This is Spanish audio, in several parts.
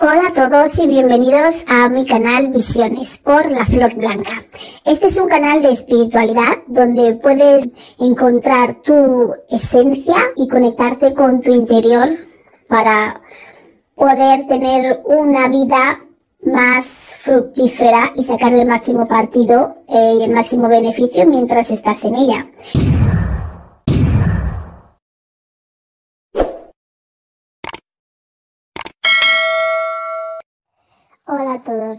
Hola a todos y bienvenidos a mi canal Visiones por la Flor Blanca. Este es un canal de espiritualidad donde puedes encontrar tu esencia y conectarte con tu interior para poder tener una vida más fructífera y sacar el máximo partido eh, y el máximo beneficio mientras estás en ella.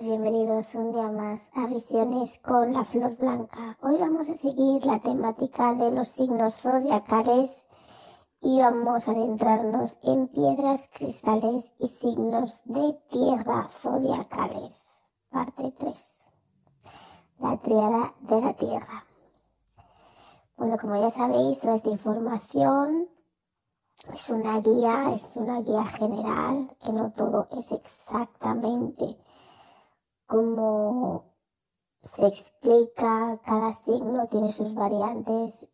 Bienvenidos un día más a Visiones con la Flor Blanca. Hoy vamos a seguir la temática de los signos zodiacales y vamos a adentrarnos en piedras, cristales y signos de tierra zodiacales. Parte 3. La triada de la tierra. Bueno, como ya sabéis, toda esta información es una guía, es una guía general, que no todo es exactamente como se explica, cada signo tiene sus variantes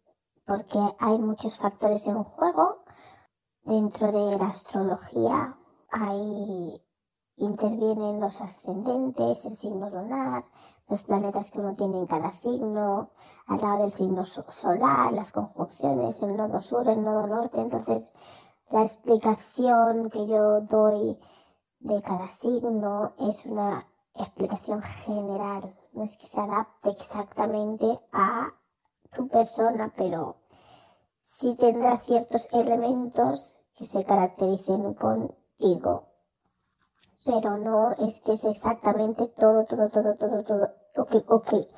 porque hay muchos factores en juego. Dentro de la astrología hay intervienen los ascendentes, el signo lunar, los planetas que uno tiene en cada signo, al lado del signo solar, las conjunciones, el nodo sur, el nodo norte. Entonces, la explicación que yo doy de cada signo es una explicación general, no es que se adapte exactamente a tu persona, pero sí tendrá ciertos elementos que se caractericen contigo. Pero no es que es exactamente todo, todo, todo, todo, todo, o que, o que,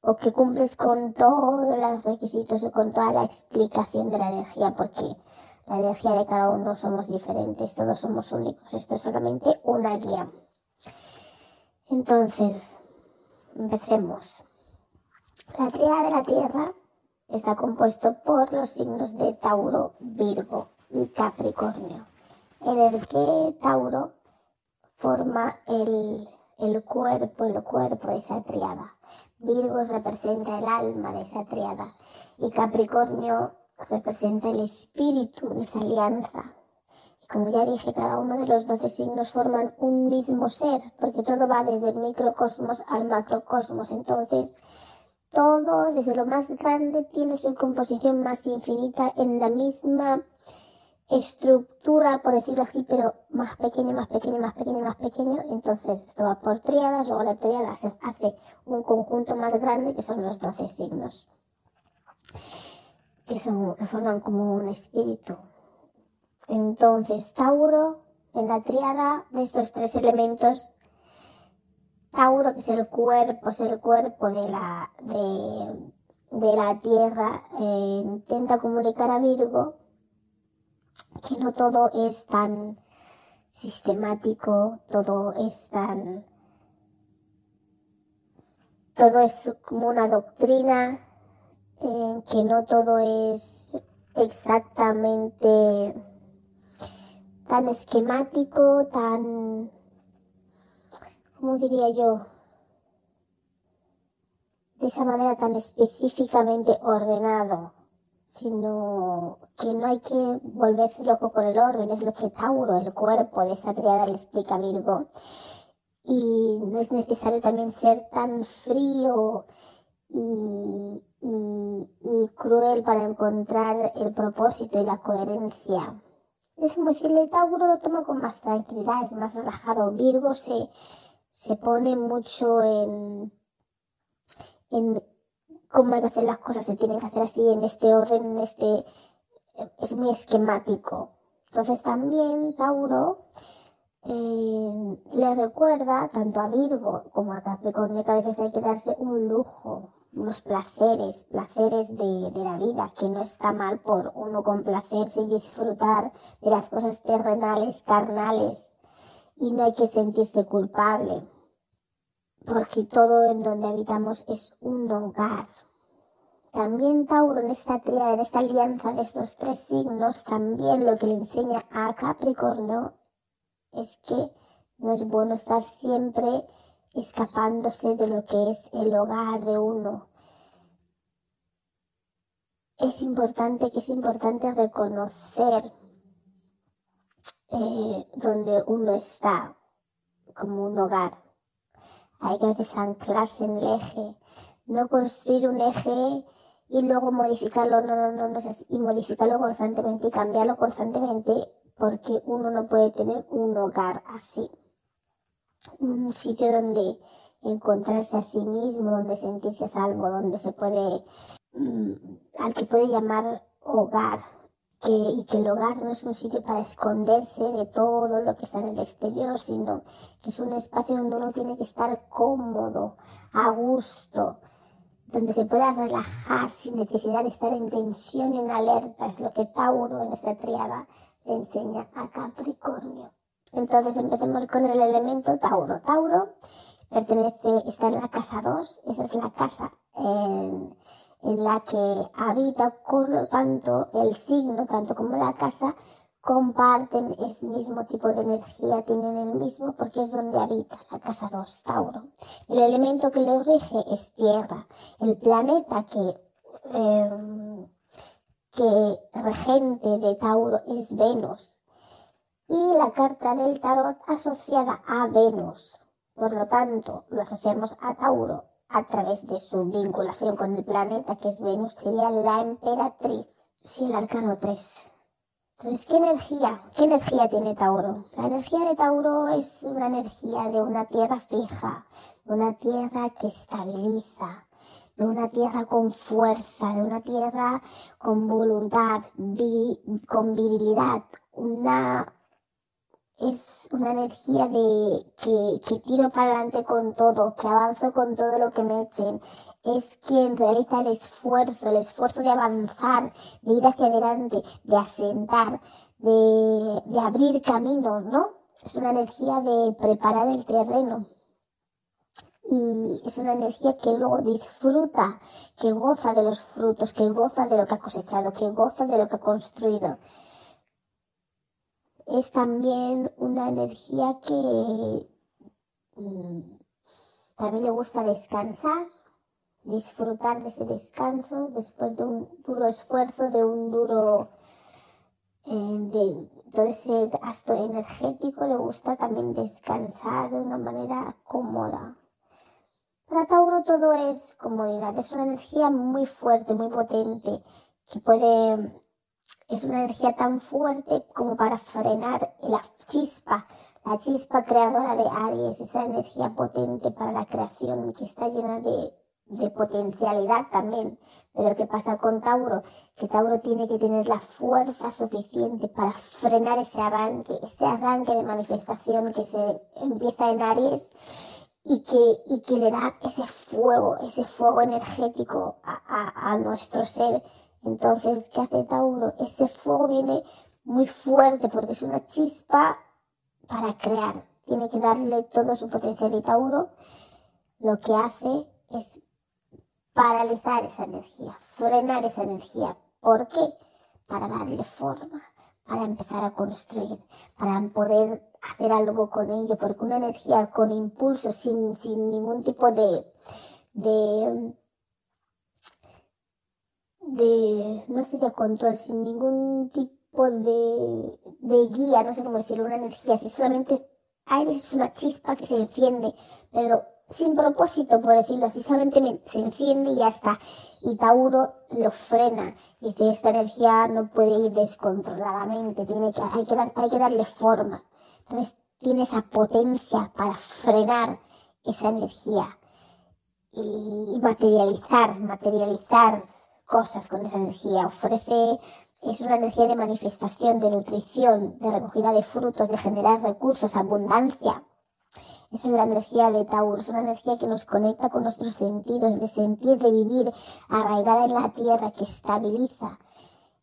o que cumples con todos los requisitos o con toda la explicación de la energía, porque la energía de cada uno somos diferentes, todos somos únicos, esto es solamente una guía. Entonces, empecemos. La tríada de la Tierra está compuesto por los signos de Tauro, Virgo y Capricornio, en el que Tauro forma el, el cuerpo, el cuerpo de esa triada. Virgo representa el alma de esa triada y Capricornio representa el espíritu de esa alianza. Como ya dije, cada uno de los doce signos forman un mismo ser, porque todo va desde el microcosmos al macrocosmos. Entonces, todo, desde lo más grande, tiene su composición más infinita en la misma estructura, por decirlo así, pero más pequeño, más pequeño, más pequeño, más pequeño. Entonces esto va por triadas, luego la triada se hace un conjunto más grande que son los 12 signos, que, son, que forman como un espíritu. Entonces Tauro, en la triada de estos tres elementos, Tauro, que es el cuerpo, es el cuerpo de la, de, de la tierra, eh, intenta comunicar a Virgo que no todo es tan sistemático, todo es tan... Todo es como una doctrina, eh, que no todo es exactamente tan esquemático, tan... ¿Cómo diría yo? De esa manera tan específicamente ordenado sino que no hay que volverse loco con el orden, es lo que Tauro, el cuerpo de esa triada, le explica Virgo. Y no es necesario también ser tan frío y, cruel para encontrar el propósito y la coherencia. Es como decirle, Tauro lo toma con más tranquilidad, es más relajado. Virgo se, se pone mucho en, en cómo hay que hacer las cosas, se tienen que hacer así, en este orden, en este... es muy esquemático. Entonces también Tauro eh, le recuerda tanto a Virgo como a Capricornio que a veces hay que darse un lujo, unos placeres, placeres de, de, la vida, que no está mal por uno complacerse y disfrutar de las cosas terrenales, carnales, y no hay que sentirse culpable porque todo en donde habitamos es un hogar. También Tauro en esta tríada, en esta alianza de estos tres signos, también lo que le enseña a Capricornio es que no es bueno estar siempre escapándose de lo que es el hogar de uno. Es importante que es importante reconocer eh, donde uno está, como un hogar. Hay que a veces anclarse en el eje, no construir un eje y luego modificarlo, no, no, no, no, y modificarlo constantemente y cambiarlo constantemente porque uno no puede tener un hogar así. Un sitio donde encontrarse a sí mismo, donde sentirse salvo, donde se puede, mm, al que puede llamar hogar, que, y que el hogar no es un sitio para esconderse de todo lo que está en el exterior, sino que es un espacio donde uno tiene que estar cómodo, a gusto, donde se pueda relajar sin necesidad de estar en tensión en alerta, es lo que Tauro en esta triada le enseña a Capricornio. Entonces empecemos con el elemento Tauro. Tauro pertenece, está en la casa 2, esa es la casa en, la que habita, por lo tanto, el signo, tanto como la casa, comparten el mismo tipo de energía, tienen el mismo porque es donde habita la casa 2, Tauro. El elemento que le rige es tierra. El planeta que, eh, que regente de Tauro es Venus. Y la carta del tarot asociada a Venus. Por lo tanto, lo asociamos a Tauro a través de su vinculación con el planeta que es Venus, sería la emperatriz. Sí, el arcano 3. Entonces, ¿qué energía? ¿Qué energía tiene Tauro? La energía de Tauro es una energía de una tierra fija, de una tierra que estabiliza, de una tierra con fuerza, de una tierra con voluntad, con virilidad, una es una energía de que, que, tiro para adelante con todo, que avanzo con todo lo que me echen. Es quien realiza el esfuerzo, el esfuerzo de avanzar, de ir hacia adelante, de asentar, de, de abrir camino, ¿no? Es una energía de preparar el terreno. Y es una energía que luego disfruta, que goza de los frutos, que goza de lo que ha cosechado, que goza de lo que ha construido es también una energía que mm, también le gusta descansar, disfrutar de ese descanso después de un duro esfuerzo, de un duro, eh, de todo ese gasto energético, le gusta también descansar de una manera cómoda. Para Tauro todo es comodidad, es una energía muy fuerte, muy potente, que puede es una energía tan fuerte como para frenar la chispa, la chispa creadora de Aries, esa energía potente para la creación que está llena de, potencialidad también. Pero ¿qué pasa con Tauro? Que Tauro tiene que tener la fuerza suficiente para frenar ese arranque, ese arranque de manifestación que se empieza en Aries y que, y que le da ese fuego, ese fuego energético a, a nuestro ser entonces, ¿qué hace Tauro? Ese fuego viene muy fuerte porque es una chispa para crear. Tiene que darle todo su potencial y Tauro lo que hace es paralizar esa energía, frenar esa energía. ¿Por qué? Para darle forma, para empezar a construir, para poder hacer algo con ello, porque una energía con impulso, sin, sin ningún tipo de, de de, no sé, de control, sin ningún tipo de, de guía, no sé cómo decirlo, una energía, si solamente aire es una chispa que se enciende, pero sin propósito, por decirlo así, solamente se enciende y ya está. Y Tauro lo frena. Dice, esta energía no puede ir descontroladamente, tiene que, hay, que hay que darle forma. Entonces tiene esa potencia para frenar esa energía y materializar, materializar cosas con esa energía. Ofrece, es una energía de manifestación, de nutrición, de recogida de frutos, de generar recursos, abundancia. Esa es la energía de Tauro, es una energía que nos conecta con nuestros sentidos, de sentir, de vivir, arraigada en la tierra, que estabiliza.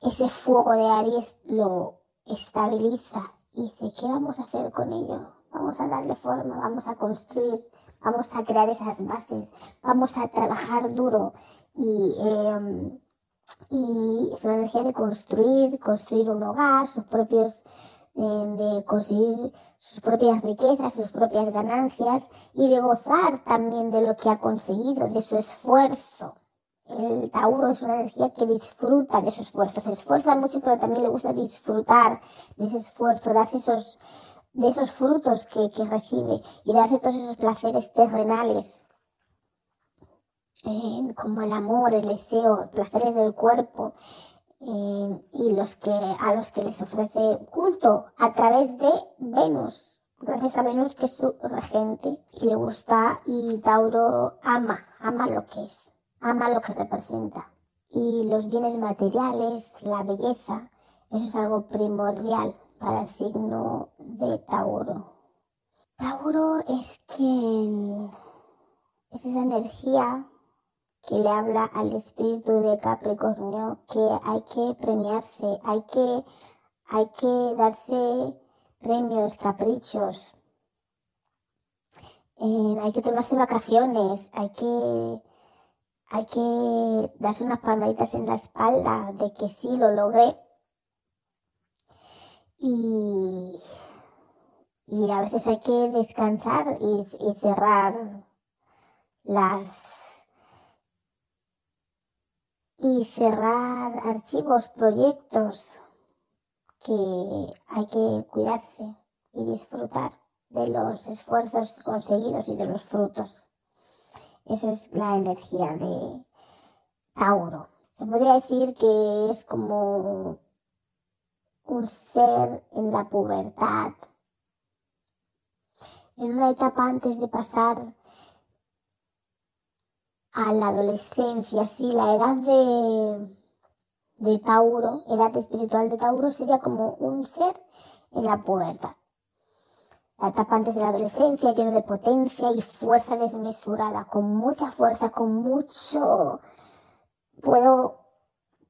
Ese fuego de Aries lo estabiliza. Y dice, ¿qué vamos a hacer con ello? Vamos a darle forma, vamos a construir, vamos a crear esas bases, vamos a trabajar duro y, em, y es una energía de construir, construir un hogar, sus propios, de conseguir sus propias riquezas, sus propias ganancias y de gozar también de lo que ha conseguido, de su esfuerzo. El Tauro es una energía que disfruta de su esfuerzo, se esfuerza mucho, pero también le gusta disfrutar de ese esfuerzo, darse esos de esos frutos que, recibe y darse todos esos placeres terrenales, eh, como el amor, el deseo, placeres del cuerpo, eh, y los que, a los que les ofrece culto a través de Venus, gracias a Venus que es su regente y le gusta y Tauro ama, ama lo que es, ama lo que representa. Y los bienes materiales, la belleza, eso es algo primordial para el signo de Tauro. Tauro es quien es esa energía que le habla al espíritu de Capricornio que hay que premiarse, hay que, hay que darse premios, caprichos, eh, hay que tomarse vacaciones, hay que, hay que darse unas palmaditas en la espalda de que sí lo logré. Y, y a veces hay que descansar y, y cerrar las y cerrar archivos, proyectos que hay que cuidarse y disfrutar de los esfuerzos conseguidos y de los frutos. Eso es la energía de Tauro. Se podría decir que es como un ser en la pubertad, en una etapa antes de pasar a la adolescencia, sí, la edad de de Tauro, edad espiritual de Tauro, sería como un ser en la pubertad. La etapa antes de la adolescencia, lleno de potencia y fuerza desmesurada, con mucha fuerza, con mucho... Puedo,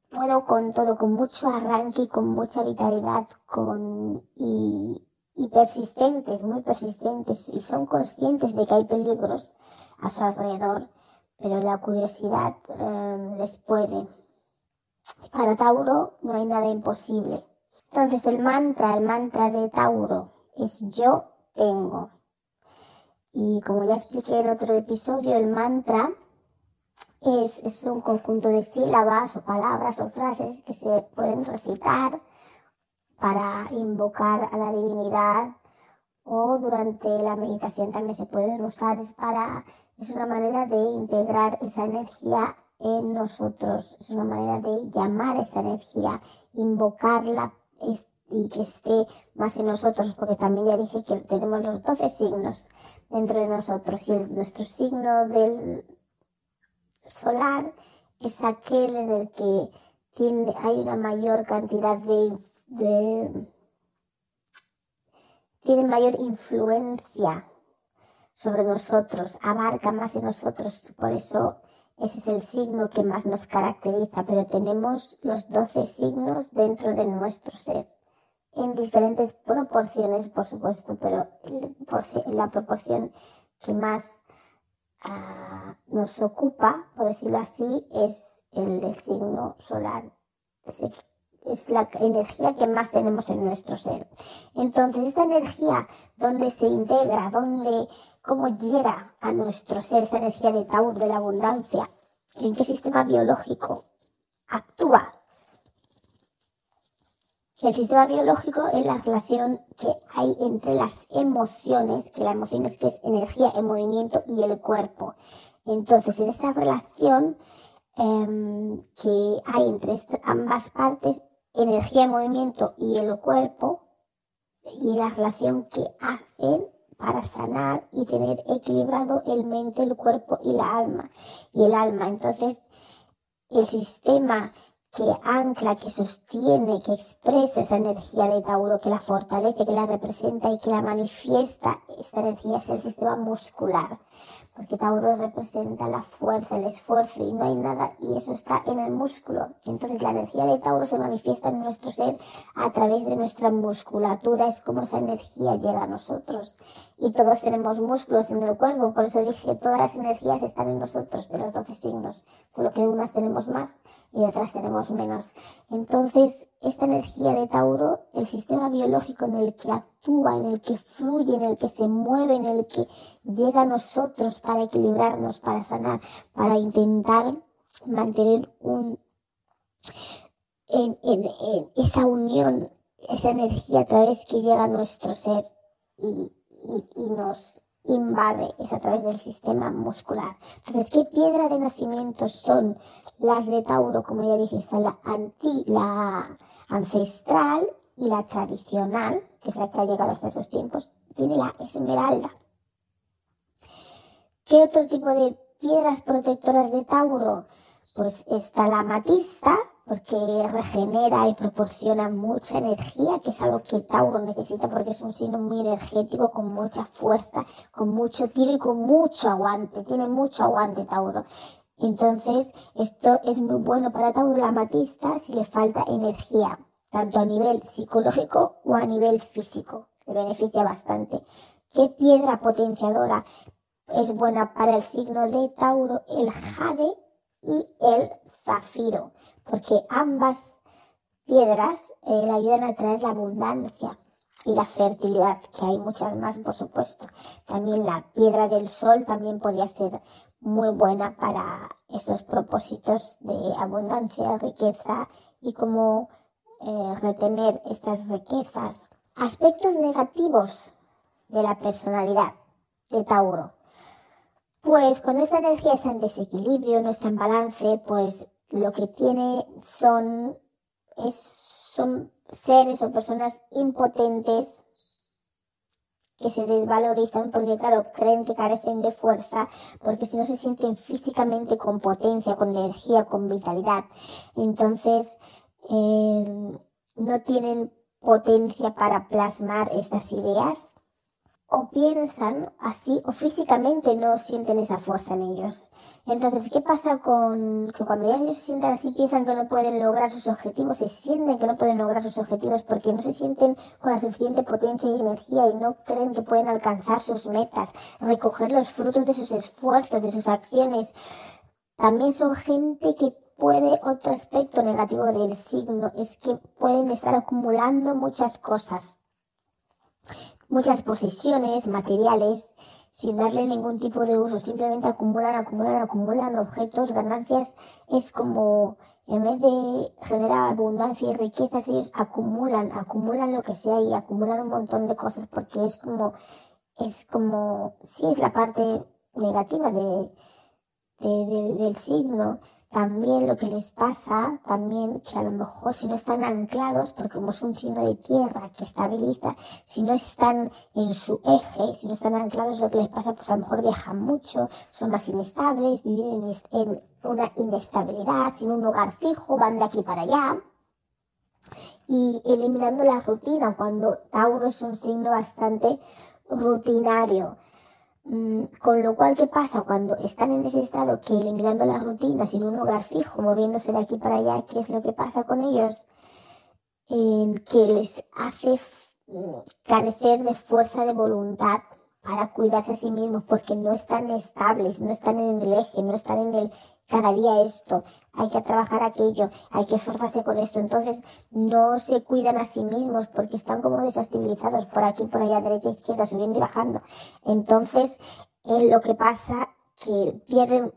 puedo con todo, con mucho arranque y con mucha vitalidad, con... y, y persistentes, muy persistentes, y son conscientes de que hay peligros a su alrededor, pero la curiosidad eh, les puede para Tauro no hay nada imposible. Entonces el mantra, el mantra de Tauro es yo tengo. Y como ya expliqué en otro episodio, el mantra es, es un conjunto de sílabas o palabras o frases que se pueden recitar para invocar a la divinidad o durante la meditación también se pueden usar. Para, es una manera de integrar esa energía en nosotros. Es una manera de llamar esa energía, invocarla y que esté más en nosotros, porque también ya dije que tenemos los 12 signos dentro de nosotros y nuestro signo del solar es aquel en el que tiene, hay una mayor cantidad de, de tiene mayor influencia sobre nosotros, abarca más en nosotros, por eso ese es el signo que más nos caracteriza, pero tenemos los doce signos dentro de nuestro ser, en diferentes proporciones, por supuesto, pero la proporción que más ah, nos ocupa, por decirlo así, es el del signo solar. es la energía que más tenemos en nuestro ser. Entonces, esta energía, donde se integra, donde cómo llega a nuestro ser esta energía de Taur, de la abundancia, en qué sistema biológico actúa. El sistema biológico es la relación que hay entre las emociones, que la emoción es que es energía en movimiento y el cuerpo. Entonces, en esta relación em, que hay entre ambas partes, energía en movimiento y el cuerpo, y la relación que hacen para sanar y tener equilibrado el mente, el cuerpo y la alma. Y el alma, entonces, el sistema que ancla, que sostiene, que expresa esa energía de Tauro, que la fortalece, que la representa y que la manifiesta, esta energía es el sistema muscular porque Tauro representa la fuerza, el esfuerzo y no hay nada, y eso está en el músculo. Entonces la energía de Tauro se manifiesta en nuestro ser a través de nuestra musculatura, es como esa energía llega a nosotros. Y todos tenemos músculos en el cuerpo, por eso dije, todas las energías están en nosotros, de los 12 signos, solo que unas tenemos más y otras tenemos menos. Entonces, esta energía de Tauro, el sistema biológico en el que actúa, en el que fluye, en el que se mueve, en el que llega a nosotros para equilibrarnos, para sanar, para intentar mantener un, en, esa unión, esa energía a través que llega a nuestro ser, y, y, nos invade, es a través del sistema muscular. Entonces, ¿qué piedra de nacimiento son las de Tauro? Como ya dije, está la, ancestral y la tradicional, que es la que ha llegado hasta esos tiempos, tiene la esmeralda. ¿Qué otro tipo de piedras protectoras de Tauro? Pues está la amatista, porque regenera y proporciona mucha energía, que es algo que Tauro necesita porque es un signo muy energético, con mucha fuerza, con mucho tiro y con mucho aguante. Tiene mucho aguante Tauro. Entonces, esto es muy bueno para Tauro la amatista si le falta energía, tanto a nivel psicológico o a nivel físico. Le beneficia bastante. ¿Qué piedra potenciadora es buena para el signo de Tauro? El jade y el zafiro porque ambas piedras eh, le ayudan a traer la abundancia y la fertilidad, que hay muchas más, por supuesto. También la piedra del sol también podría ser muy buena para estos propósitos de abundancia, riqueza y cómo eh, retener estas riquezas. Aspectos negativos de la personalidad de Tauro. Pues cuando esta energía está en desequilibrio, no está en balance, pues lo que tiene son, son seres o personas impotentes que se desvalorizan porque, claro, creen que carecen de fuerza, porque si no se sienten físicamente con potencia, con energía, con vitalidad, entonces eh, no tienen potencia para plasmar estas ideas o piensan así o físicamente no sienten esa fuerza en ellos. Entonces, ¿qué pasa con que cuando ellos se sientan así piensan que no pueden lograr sus objetivos, se sienten que no pueden lograr sus objetivos porque no se sienten con la suficiente potencia y energía y no creen que pueden alcanzar sus metas, recoger los frutos de sus esfuerzos, de sus acciones? También son gente que puede, otro aspecto negativo del signo es que pueden estar acumulando muchas cosas muchas posesiones materiales sin darle ningún tipo de uso, simplemente acumulan, acumulan, acumulan objetos, ganancias, es como en vez de generar abundancia y riquezas, ellos acumulan, acumulan lo que sea y acumulan un montón de cosas porque es como, es como, sí es la parte negativa de, del signo, también lo que les pasa, también que a lo mejor si no están anclados, porque como es un signo de tierra que estabiliza, si no están en su eje, si no están anclados, lo que les pasa, pues a lo mejor viajan mucho, son más inestables, viven en, una inestabilidad, sin un lugar fijo, van de aquí para allá. Y eliminando la rutina, cuando Tauro es un signo bastante rutinario. Mm, con lo cual, ¿qué pasa? Cuando están en ese estado que eliminando las rutinas sin un hogar fijo, moviéndose de aquí para allá, ¿qué es lo que pasa con ellos? que les hace mm, carecer de fuerza de voluntad para cuidarse a sí mismos porque no están estables, no están en el eje, no están en el cada día esto, hay que trabajar aquello, hay que esforzarse con esto. Entonces no se cuidan a sí mismos porque están como desestabilizados por aquí, por allá, derecha, izquierda, subiendo y bajando. Entonces eh, lo que pasa que pierden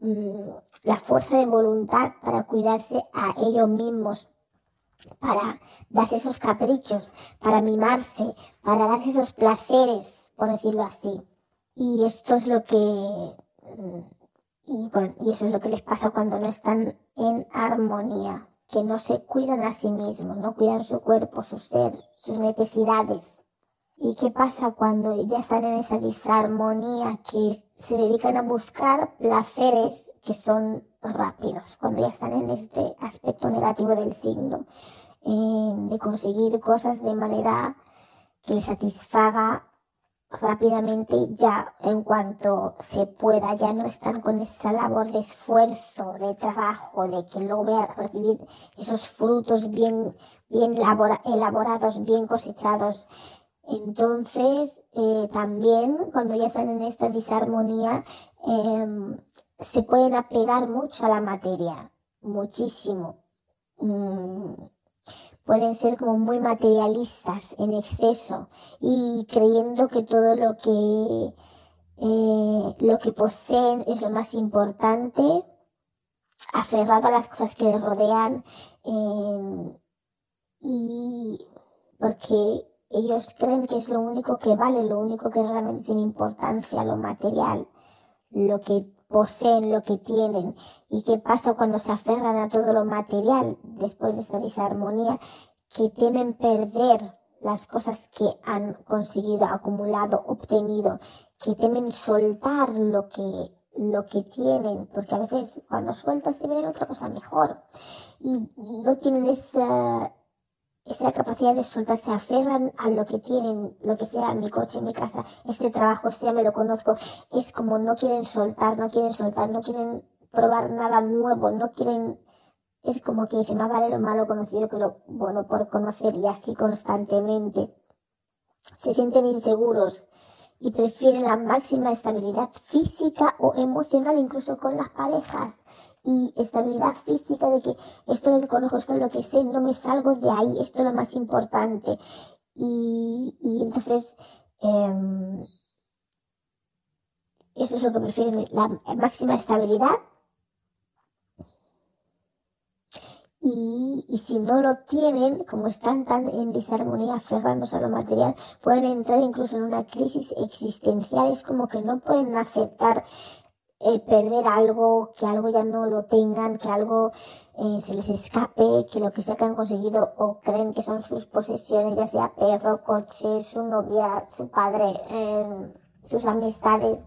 mm, la fuerza de voluntad para cuidarse a ellos mismos para darse esos caprichos, para mimarse, para darse esos placeres, por decirlo así. Y esto es lo que mm, y, bueno, y eso es lo que les pasa cuando no están en armonía, que no se cuidan a sí mismos, no cuidan su cuerpo, su ser, sus necesidades. ¿Y qué pasa cuando ya están en esa disarmonía, que se dedican a buscar placeres que son rápidos, cuando ya están en este aspecto negativo del signo, de conseguir cosas de manera que les satisfaga rápidamente ya en cuanto se pueda, ya no están con esa labor de esfuerzo, de trabajo, de que a recibir esos frutos bien, bien elaborados, bien cosechados. Entonces, eh, también cuando ya están en esta disarmonía, em, se pueden apegar mucho a la materia, muchísimo. Mm, pueden ser como muy materialistas en exceso y creyendo que todo lo que eh, lo que poseen es lo más importante, aferrado a las cosas que les rodean eh, y porque ellos creen que es lo único que vale, lo único que realmente tiene importancia, lo material, lo que poseen, lo que tienen. ¿Y qué pasa cuando se aferran a todo lo material después de esta disarmonía? Que temen perder las cosas que han conseguido, acumulado, obtenido, que temen soltar lo que, lo que tienen, porque a veces cuando sueltas te viene otra cosa mejor y no tienen esa, esa capacidad de soltar, se aferran a lo que tienen, lo que sea, mi coche, mi casa, este trabajo, esto ya me lo conozco, es como no quieren soltar, no quieren soltar, no quieren probar nada nuevo, no quieren, es como que dicen, más vale lo malo conocido que lo bueno por conocer y así constantemente. Se sienten inseguros y prefieren la máxima estabilidad física o emocional incluso con las parejas y estabilidad física de que esto es lo que conozco, esto es lo que sé, no me salgo de ahí, esto es lo más importante. Y, y entonces, em, eso es lo que prefieren, la máxima estabilidad. Y, y, si no lo tienen, como están tan en desarmonía, aferrándose a lo material, pueden entrar incluso en una crisis existencial. Es como que no pueden aceptar eh, perder algo, que algo ya no lo tengan, que algo eh, se les escape, que lo que sea que han conseguido o creen que son sus posesiones, ya sea perro, coche, su novia, su padre, eh, sus amistades,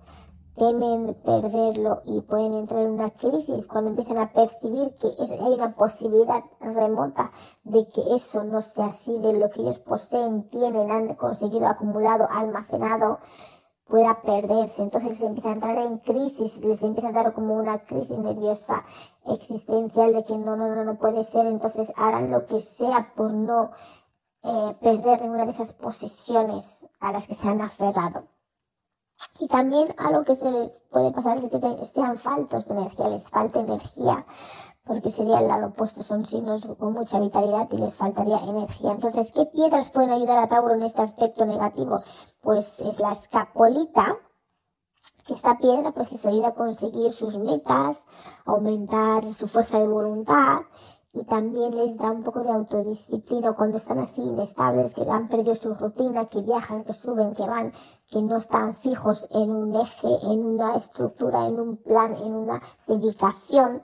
temen perderlo y pueden entrar en una crisis cuando empiezan a percibir que hay una posibilidad remota de que eso no sea así, de lo que ellos poseen, tienen, han conseguido, acumulado, almacenado, pueda perderse. Entonces se empieza a entrar en crisis, les empieza a dar como una crisis nerviosa existencial de que no, no, no, no puede ser. Entonces harán lo que sea por no eh, perder ninguna de esas posesiones a las que se han aferrado. Y también algo que se les puede pasar es que sean faltos de energía, les falta energía porque sería el lado opuesto, son signos con mucha vitalidad y les faltaría energía. Entonces, ¿qué piedras pueden ayudar a Tauro en este aspecto negativo? Pues es la escapolita, que esta piedra pues les ayuda a conseguir sus metas, aumentar su fuerza de voluntad y también les da un poco de autodisciplina cuando están así inestables, que han perdido su rutina, que viajan, que suben, que van, que no están fijos en un eje, en una estructura, en un plan, en una dedicación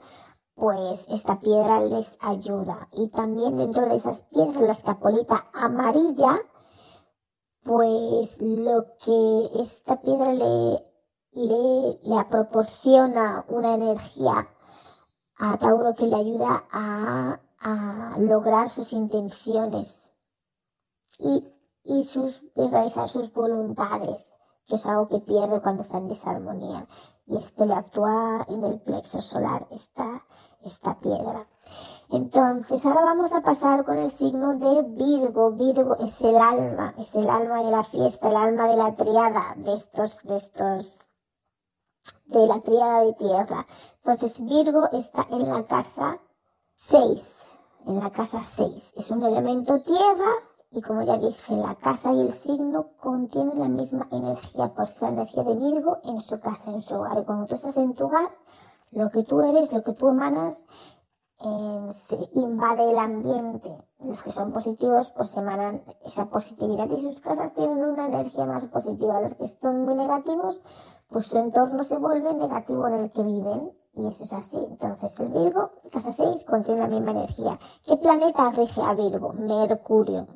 pues esta piedra les ayuda. Y también dentro de esas piedras, la escapolita amarilla, pues lo que esta piedra le, le, proporciona una energía a Tauro que le ayuda a, a lograr sus intenciones y, y, sus, realizar sus voluntades, que es algo que pierde cuando está en desarmonía. Y esto le actúa en el plexo solar, esta, esta piedra. Entonces, ahora vamos a pasar con el signo de Virgo. Virgo es el alma, es el alma de la fiesta, el alma de la triada, de estos, de estos, de la triada de tierra. Entonces, Virgo está en la casa 6, en la casa 6. Es un elemento tierra y como ya dije, la casa y el signo contienen la misma energía, pues la energía de Virgo en su casa, en su hogar. Y cuando tú estás en tu hogar, lo que tú eres, lo que tú emanas, eh, se invade el ambiente. Los que son positivos, pues emanan esa positividad y sus casas tienen una energía más positiva. Los que son muy negativos, pues su entorno se vuelve negativo en el que viven. Y eso es así. Entonces, el Virgo, casa 6, contiene la misma energía. ¿Qué planeta rige a Virgo? Mercurio.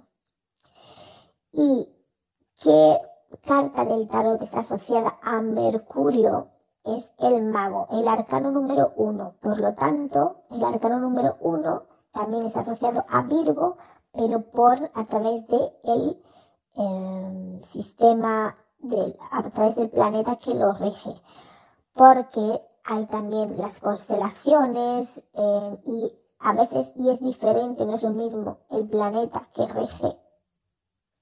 ¿Y qué carta del tarot está asociada a Mercurio? Es el mago, el arcano número uno. Por lo tanto, el arcano número uno también está asociado a Virgo, pero por a través de el em, sistema del, a través del planeta que lo rige. Porque hay también las constelaciones em, y a veces y es diferente, no es lo mismo el planeta que rige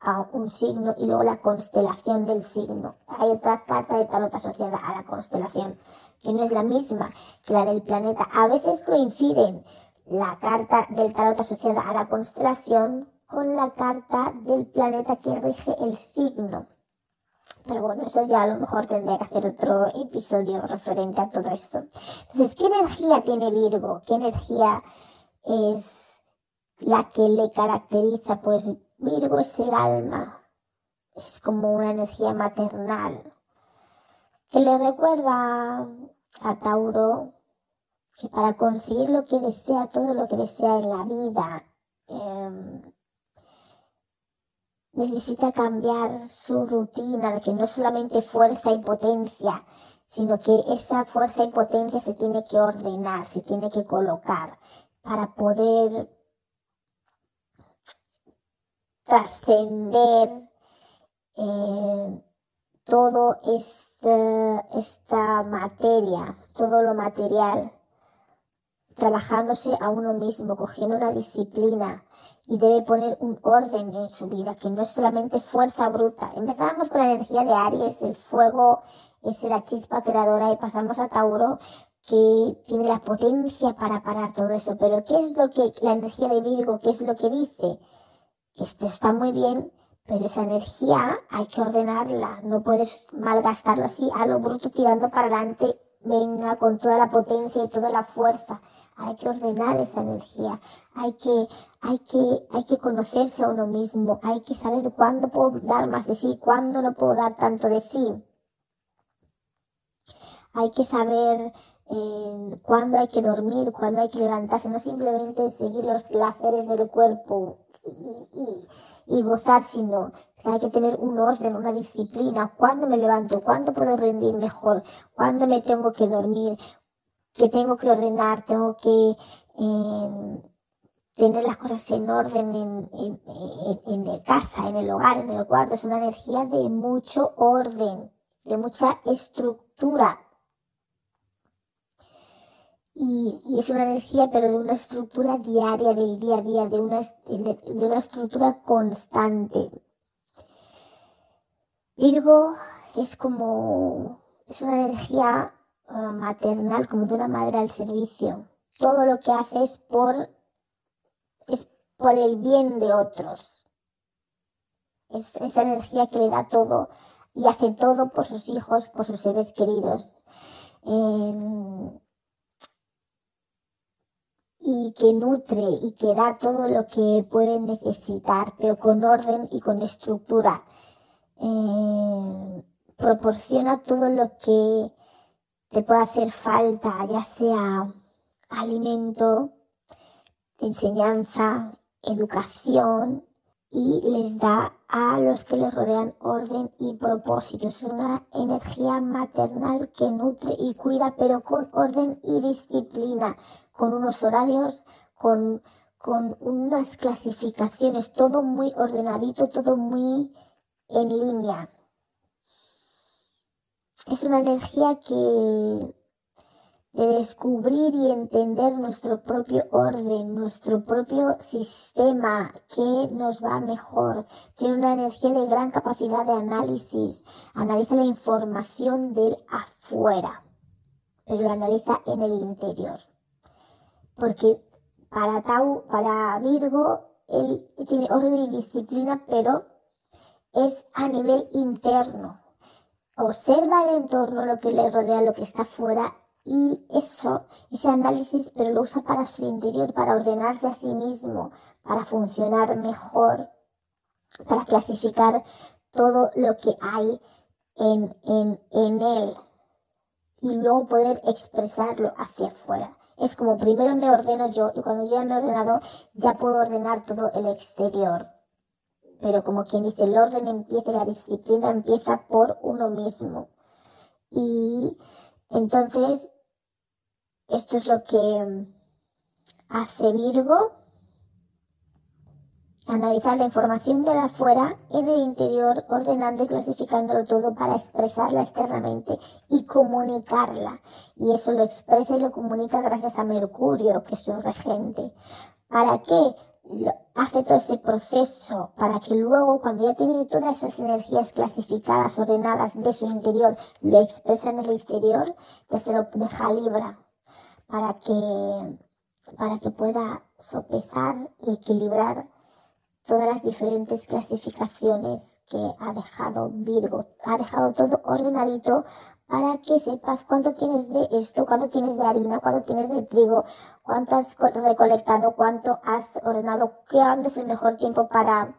a un signo y luego la constelación del signo. Hay otra carta de tarot asociada a la constelación, que no es la misma que la del planeta. A veces coinciden la carta del tarot asociada a la constelación con la carta del planeta que rige el signo. Pero bueno, eso ya a lo mejor tendría que hacer otro episodio referente a todo esto. Entonces, ¿qué energía tiene Virgo? ¿Qué energía es la que le caracteriza? Pues Virgo es el alma, es como una energía maternal que le recuerda a Tauro que para conseguir lo que desea, todo lo que desea en la vida, em, necesita cambiar su rutina, de que no solamente fuerza y potencia, sino que esa fuerza y potencia se tiene que ordenar, se tiene que colocar para poder trascender eh, todo este, esta materia, todo lo material, trabajándose a uno mismo, cogiendo una disciplina y debe poner un orden en su vida, que no es solamente fuerza bruta. Empezamos con la energía de Aries, el fuego es la chispa creadora y pasamos a Tauro, que tiene la potencia para parar todo eso. Pero ¿qué es lo que la energía de Virgo, qué es lo que dice? Esto está muy bien, pero esa energía hay que ordenarla. No puedes malgastarlo así a lo bruto tirando para adelante. Venga con toda la potencia y toda la fuerza. Hay que ordenar esa energía. Hay que, hay que, hay que conocerse a uno mismo. Hay que saber cuándo puedo dar más de sí, cuándo no puedo dar tanto de sí. Hay que saber eh, cuándo hay que dormir, cuándo hay que levantarse, no simplemente seguir los placeres del cuerpo y, gozar, sino que hay que tener un orden, una disciplina, cuándo me levanto, cuándo puedo rendir mejor, cuándo me tengo que dormir, que tengo que ordenar, tengo que em, tener las cosas en orden en, en, en, en casa, en el hogar, en el cuarto. Es una energía de mucho orden, de mucha estructura y, es una energía, pero de una estructura diaria del día a día, de una, de una estructura constante. Virgo es como, es una energía ah, maternal, como de una madre al servicio. Todo lo que hace es por, es por el bien de otros. Es esa energía que le da todo y hace todo por sus hijos, por sus seres queridos. Y que nutre y que da todo lo que pueden necesitar, pero con orden y con estructura. Eh, proporciona todo lo que te pueda hacer falta, ya sea alimento, enseñanza, educación, y les da a los que les rodean orden y propósito. Es una energía maternal que nutre y cuida, pero con orden y disciplina, con unos horarios, con, con unas clasificaciones, todo muy ordenadito, todo muy en línea. Es una energía que de descubrir y entender nuestro propio orden, nuestro propio sistema, que nos va mejor. Tiene una energía de gran capacidad de análisis. Analiza la información del afuera, pero la analiza en el interior. Porque para Tau, para Virgo, él tiene orden y disciplina, pero es a nivel interno. Observa el entorno, lo que le rodea, lo que está fuera y eso, ese análisis, pero lo usa para su interior, para ordenarse a sí mismo, para funcionar mejor, para clasificar todo lo que hay en, en, en él y luego poder expresarlo hacia afuera. Es como primero me ordeno yo y cuando yo me he ordenado ya puedo ordenar todo el exterior. Pero como quien dice, el orden empieza, la disciplina empieza por uno mismo. Y entonces esto es lo que hace Virgo. Analizar la información de afuera y del interior, ordenando y clasificándolo todo para expresarla externamente y comunicarla. Y eso lo expresa y lo comunica gracias a Mercurio, que es su regente. ¿Para qué? hace todo ese proceso para que luego, cuando ya tiene todas esas energías clasificadas, ordenadas de su interior, lo expresa en el exterior, ya se lo deja libre para que, para que pueda sopesar y equilibrar todas las diferentes clasificaciones que ha dejado Virgo. Ha dejado todo ordenadito para que sepas cuánto tienes de esto, cuánto tienes de harina, cuánto tienes de trigo, cuánto has recolectado, cuánto has ordenado, cuándo es el mejor tiempo para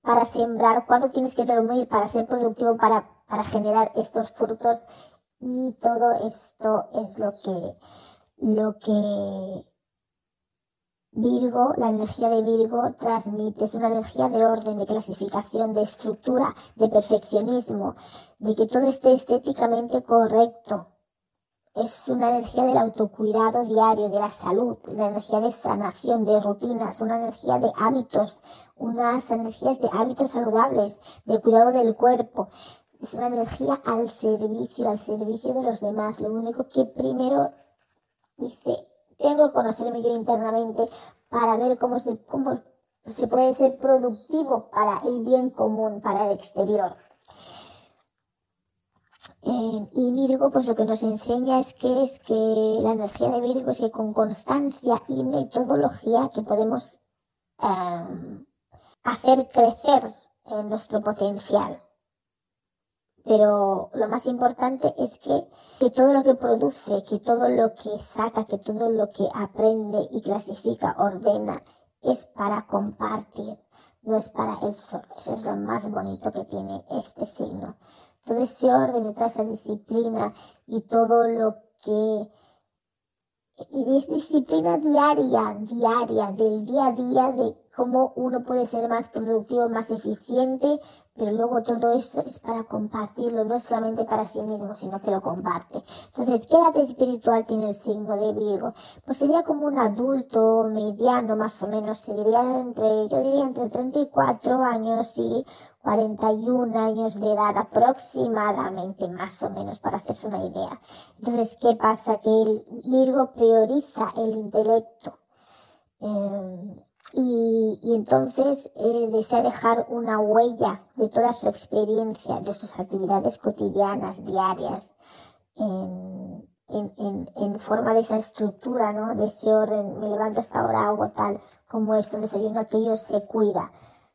para sembrar, cuándo tienes que dormir para ser productivo, para, para generar estos frutos. Y todo esto es lo que, lo que Virgo, la energía de Virgo transmite, es una energía de orden, de clasificación, de estructura, de perfeccionismo, de que todo esté estéticamente correcto. Es una energía del autocuidado diario, de la salud, una energía de sanación, de rutinas, una energía de hábitos, unas energías de hábitos saludables, de cuidado del cuerpo. Es una energía al servicio, al servicio de los demás. Lo único que primero dice, tengo que conocerme yo internamente para ver cómo se, cómo se puede ser productivo para el bien común, para el exterior. Eh, y Virgo, pues lo que nos enseña es que es que la energía de Virgo es que con constancia y metodología que podemos eh, hacer crecer nuestro potencial. Pero lo más importante es que, que todo lo que produce, que todo lo que saca, que todo lo que aprende y clasifica, ordena, es para compartir, no es para él solo. Eso es lo más bonito que tiene este signo. Todo ese orden, toda esa disciplina y todo lo que y es disciplina diaria, diaria, del día a día, de cómo uno puede ser más productivo, más eficiente, pero luego todo eso es para compartirlo, no solamente para sí mismo, sino que lo comparte. Entonces, ¿qué edad espiritual tiene el signo de Virgo? Pues sería como un adulto mediano, más o menos, se diría entre, yo diría entre 34 años y 41 años de edad aproximadamente, más o menos, para hacerse una idea. Entonces, ¿qué pasa? Que el Virgo prioriza el intelecto. Eh, y, y entonces eh, desea dejar una huella de toda su experiencia, de sus actividades cotidianas, diarias, en, en, en, en, forma de esa estructura, ¿no? De ese orden, me levanto a esta hora, hago tal, como esto, desayuno aquello, se cuida.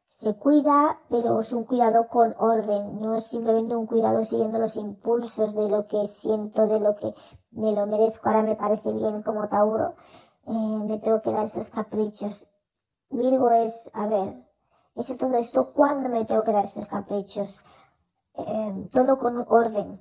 Se cuida, pero es un cuidado con orden, no es simplemente un cuidado siguiendo los impulsos de lo que siento, de lo que me lo merezco, ahora me parece bien como Tauro, eh, me tengo que dar esos caprichos Virgo es, a ver, eso todo esto, ¿cuándo me tengo que dar estos caprichos? Eh, todo con orden.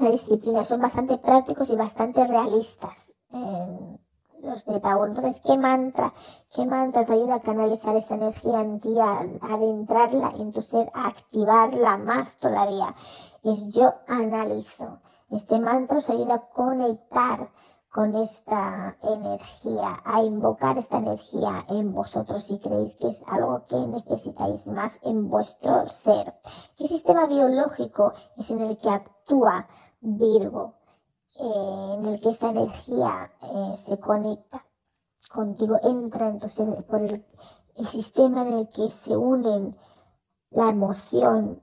La disciplina son bastante prácticos y bastante realistas. Eh, los de Tauro. Entonces, ¿qué mantra? ¿Qué mantra te ayuda a canalizar esta energía en ti, a adentrarla en tu ser, a activarla más todavía? Es yo analizo. Este mantra os ayuda a conectar con esta energía, a invocar esta energía en vosotros si creéis que es algo que necesitáis más en vuestro ser. ¿Qué sistema biológico es en el que actúa Virgo? Eh, en el que esta energía eh, se conecta contigo, entra en tu ser por el, el sistema en el que se unen la emoción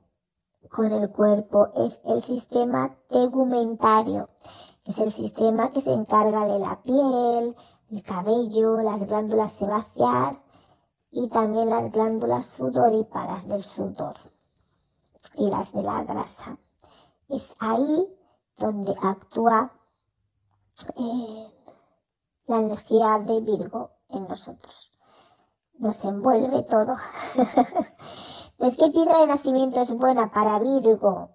con el cuerpo, es el sistema tegumentario es el sistema que se encarga de la piel, el cabello, las glándulas sebáceas y también las glándulas sudoríparas del sudor y las de la grasa. Es ahí donde actúa eh, la energía de Virgo en nosotros. Nos envuelve todo. ¿Es qué piedra de nacimiento es buena para Virgo?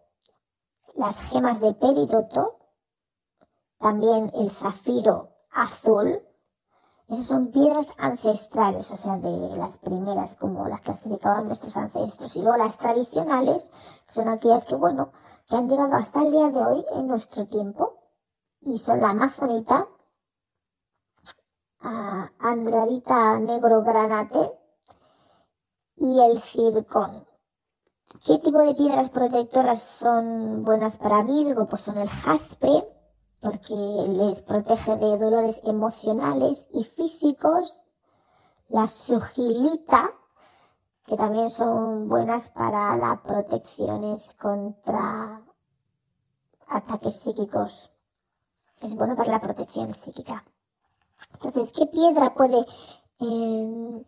Las gemas de peridoto, también el zafiro azul. Esas son piedras ancestrales, o sea, de las primeras, como las clasificaban nuestros ancestros. Y luego las tradicionales, que son aquellas que, bueno, que han llegado hasta el día de hoy en nuestro tiempo. Y son la amazonita, andradita negro granate y el circón. ¿Qué tipo de piedras protectoras son buenas para Virgo? Pues son el jaspe, porque les protege de dolores emocionales y físicos. La sugilita, que también son buenas para las protecciones contra ataques psíquicos. Es bueno para la protección psíquica. Entonces, ¿qué piedra puede, eh,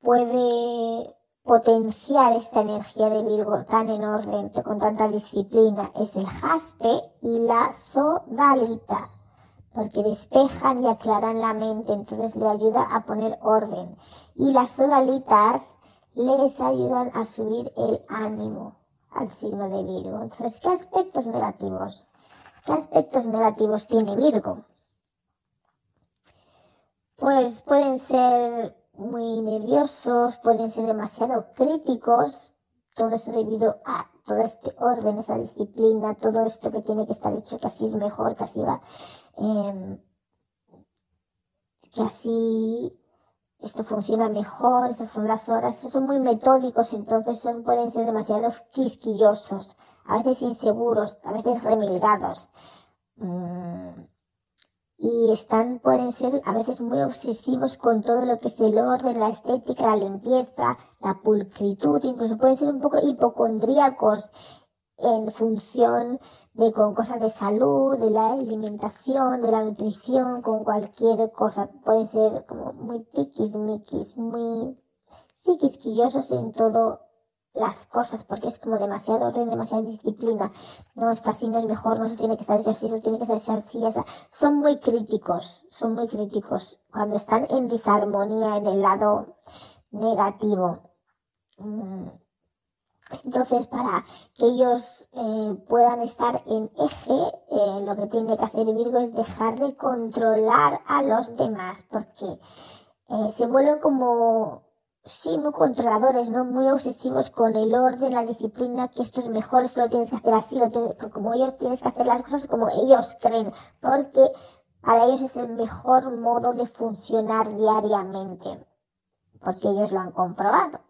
puede potenciar esta energía de Virgo tan en orden, con tanta disciplina, es el jaspe y la sodalita, porque despejan y aclaran la mente, entonces le ayuda a poner orden. Y las sodalitas les ayudan a subir el ánimo al signo de Virgo. Entonces, ¿qué aspectos negativos? ¿Qué aspectos negativos tiene Virgo? Pues pueden ser muy nerviosos, pueden ser demasiado críticos, todo eso debido a todo este orden, esta disciplina, todo esto que tiene que estar hecho, que así es mejor, que así va, eh, que así esto funciona mejor, estas son las horas, son muy metódicos, entonces son, pueden ser demasiado quisquillosos, a veces inseguros, a veces remilgados. Mm, y están, pueden ser a veces muy obsesivos con todo lo que es el orden, la estética, la limpieza, la pulcritud, incluso pueden ser un poco hipocondríacos en función de con cosas de salud, de la alimentación, de la nutrición, con cualquier cosa. Pueden ser como muy tiquismiquis, muy sí, en todo las cosas, porque es como demasiado orden, demasiada disciplina. No, esto así no es mejor, no se tiene que estar hecho así, eso tiene que estar hecho así, Son muy críticos, son muy críticos cuando están en disarmonía en el lado negativo. Mm. Entonces, para que ellos eh, puedan estar en eje, eh, lo que tiene que hacer Virgo es dejar de controlar a los demás, porque eh, se vuelven como sí, muy controladores, ¿no? Muy obsesivos con el orden, la disciplina, que esto es mejor, esto lo tienes que hacer así, lo como ellos tienes que hacer las cosas como ellos creen, porque para ellos es el mejor modo de funcionar diariamente, porque ellos lo han comprobado.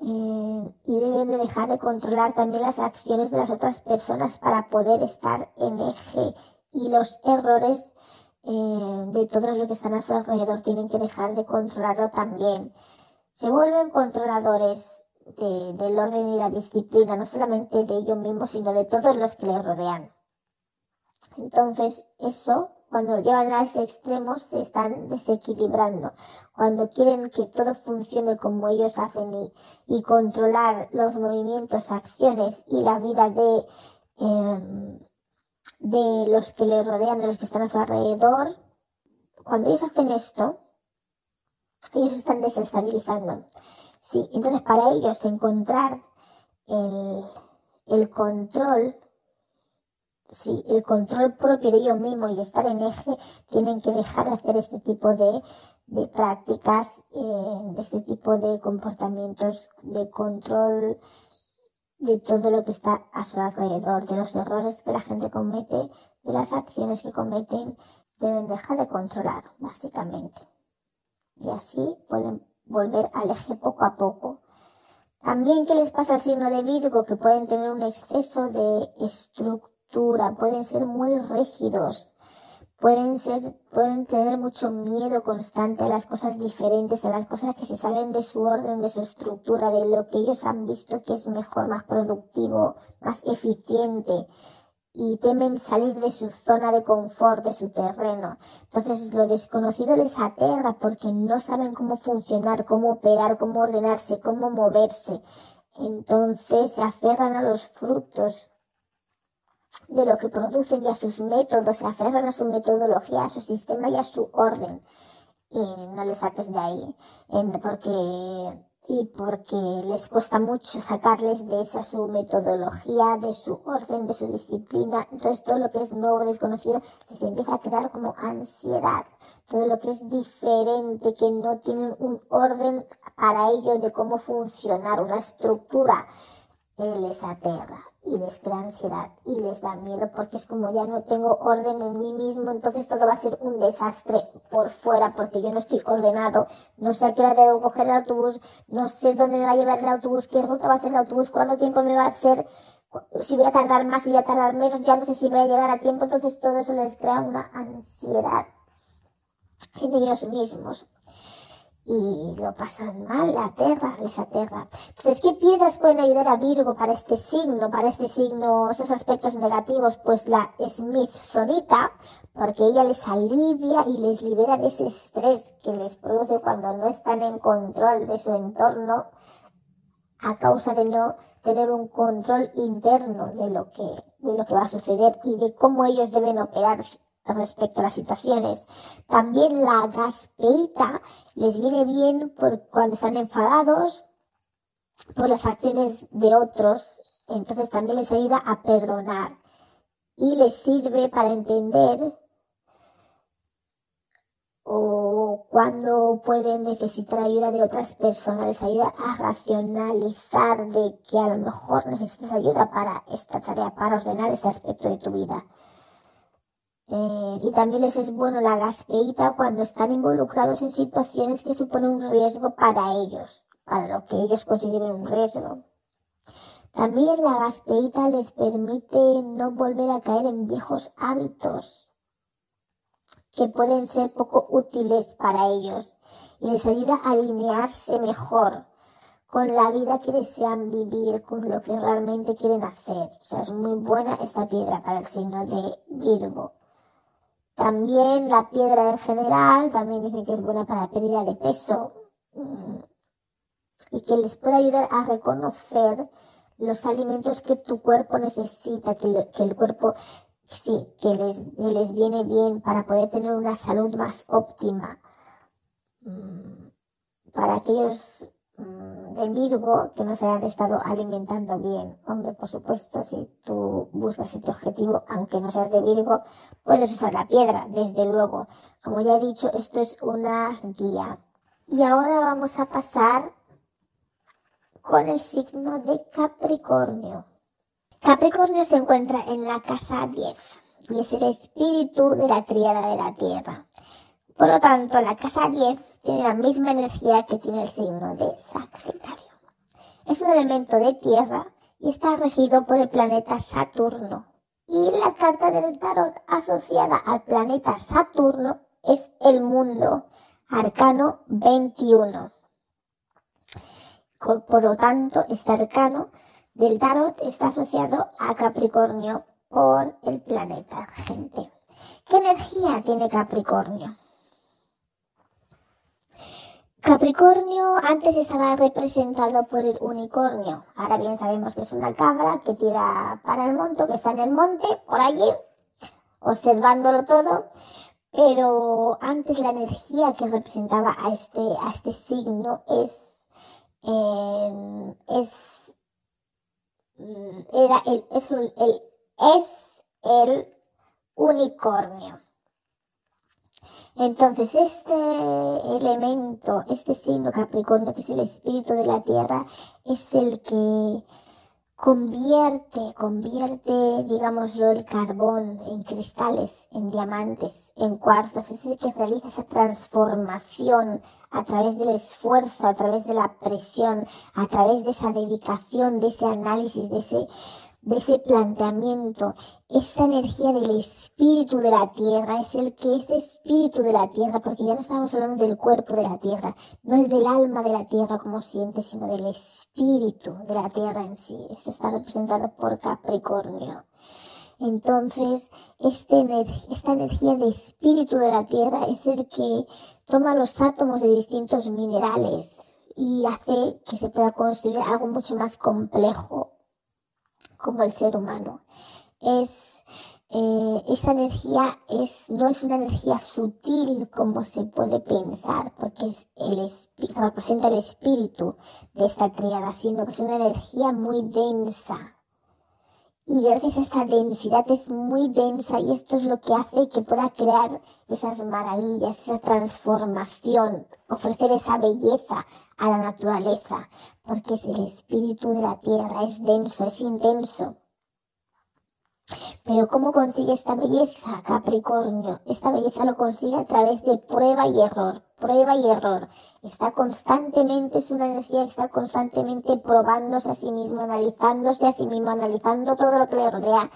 Eh, y deben de dejar de controlar también las acciones de las otras personas para poder estar en eje y los errores eh, de todos los que están a su alrededor tienen que dejar de controlarlo también se vuelven controladores del orden y la disciplina, no solamente de ellos mismos, sino de todos los que les rodean. Entonces, eso, cuando lo llevan a ese extremo, se están desequilibrando. Cuando quieren que todo funcione como ellos hacen y, controlar los movimientos, acciones y la vida de, em, de los que les rodean, de los que están a su alrededor, cuando ellos hacen esto, ellos están desestabilizando. Sí, entonces para ellos encontrar el, el control, sí, el control propio de ellos mismos y estar en eje, tienen que dejar de hacer este tipo de, de prácticas, eh, este tipo de comportamientos de control de todo lo que está a su alrededor, de los errores que la gente comete, de las acciones que cometen, deben dejar de controlar, básicamente y así pueden volver al eje poco a poco. También, ¿qué les pasa al signo de Virgo? Que pueden tener un exceso de estructura, pueden ser muy rígidos, pueden ser, pueden tener mucho miedo constante a las cosas diferentes, a las cosas que se salen de su orden, de su estructura, de lo que ellos han visto que es mejor, más productivo, más eficiente y temen salir de su zona de confort, de su terreno. Entonces lo desconocido les aterra porque no saben cómo funcionar, cómo operar, cómo ordenarse, cómo moverse. Entonces se aferran a los frutos de lo que producen y a sus métodos, se aferran a su metodología, a su sistema y a su orden. Y no les saques de ahí, porque y porque les cuesta mucho sacarles de esa su metodología, de su orden, de su disciplina. Entonces todo lo que es nuevo, desconocido, les empieza a crear como ansiedad. Todo lo que es diferente, que no tienen un orden para ello de cómo funcionar, una estructura, eh, les aterra y les crea ansiedad y les da miedo porque es como ya no tengo orden en mí mismo, entonces todo va a ser un desastre por fuera porque yo no estoy ordenado, no sé a qué hora debo coger el autobús, no sé dónde me va a llevar el autobús, qué ruta va a hacer el autobús, cuánto tiempo me va a hacer, si voy a tardar más, si voy a tardar menos, ya no sé si voy a llegar a tiempo, entonces todo eso les crea una ansiedad en ellos mismos y lo pasan mal, la tierra les aterra. Entonces, ¿qué piedras pueden ayudar a Virgo para este signo, para este signo, estos aspectos negativos? Pues la Smithsonita, porque ella les alivia y les libera de ese estrés que les produce cuando no están en control de su entorno a causa de no tener un control interno de lo que, de lo que va a suceder y de cómo ellos deben operar respecto a las situaciones. También la gaspeita les viene bien por cuando están enfadados por las acciones de otros, entonces también les ayuda a perdonar y les sirve para entender o cuando pueden necesitar ayuda de otras personas, les ayuda a racionalizar de que a lo mejor necesitas ayuda para esta tarea, para ordenar este aspecto de tu vida. Eh, y también les es bueno la gaspeita cuando están involucrados en situaciones que suponen un riesgo para ellos, para lo que ellos consideren un riesgo. También la gaspeita les permite no volver a caer en viejos hábitos que pueden ser poco útiles para ellos y les ayuda a alinearse mejor con la vida que desean vivir, con lo que realmente quieren hacer. O sea, es muy buena esta piedra para el signo de Virgo. También la piedra en general, también dicen que es buena para pérdida de peso mm, y que les puede ayudar a reconocer los alimentos que tu cuerpo necesita, que, que el cuerpo sí, que les, les viene bien para poder tener una salud más óptima. Mm, para aquellos mm, de Virgo que no se hayan estado alimentando bien. Hombre, por supuesto, si tú buscas este objetivo, aunque no seas de Virgo, puedes usar la piedra, desde luego. Como ya he dicho, esto es una guía. Y ahora vamos a pasar con el signo de Capricornio. Capricornio se encuentra en la casa 10 y es el espíritu de la tríada de la Tierra. Por lo tanto, la casa 10 tiene la misma energía que tiene el signo de Sagitario. Es un elemento de tierra y está regido por el planeta Saturno. Y la carta del tarot asociada al planeta Saturno es el mundo, arcano 21. Por lo tanto, este arcano del tarot está asociado a Capricornio por el planeta gente. ¿Qué energía tiene Capricornio? Capricornio antes estaba representado por el unicornio. Ahora bien sabemos que es una cabra que tira para el monte, que está en el monte, por allí, observándolo todo. Pero antes la energía que representaba a este, a este signo es, eh, es Mm, era el, es, el, es el unicornio. Entonces, este elemento, este signo Capricornio, que es el espíritu de la tierra, es el que convierte, convierte, digámoslo, el carbón en cristales, en diamantes, en cuarzos, es el que realiza esa transformación a través del esfuerzo, a través de la presión, a través de esa dedicación, de ese análisis, de ese, de ese planteamiento, esta energía del espíritu de la tierra es el que este espíritu de la tierra, porque ya no estamos hablando del cuerpo de la tierra, no es del alma de la tierra como siente, sino del espíritu de la tierra en sí. Esto está representado por Capricornio. Entonces, este, esta energía de espíritu de la tierra es el que toma los átomos de distintos minerales y hace que se pueda construir algo mucho más complejo como el ser humano. Es, eh, esta energía es, no es una energía sutil como se puede pensar, porque es el representa el espíritu de esta triada, sino que es una energía muy densa y gracias a esta densidad es muy densa y esto es lo que hace que pueda crear esas maravillas, esa transformación, ofrecer esa belleza a la naturaleza, porque es el espíritu de la tierra, es denso, es intenso. Pero ¿cómo consigue esta belleza Capricornio? Esta belleza lo consigue a través de prueba y error, prueba y error. Está constantemente, es una energía que está constantemente probándose a sí mismo, analizándose a sí mismo, analizando todo lo que le rodea.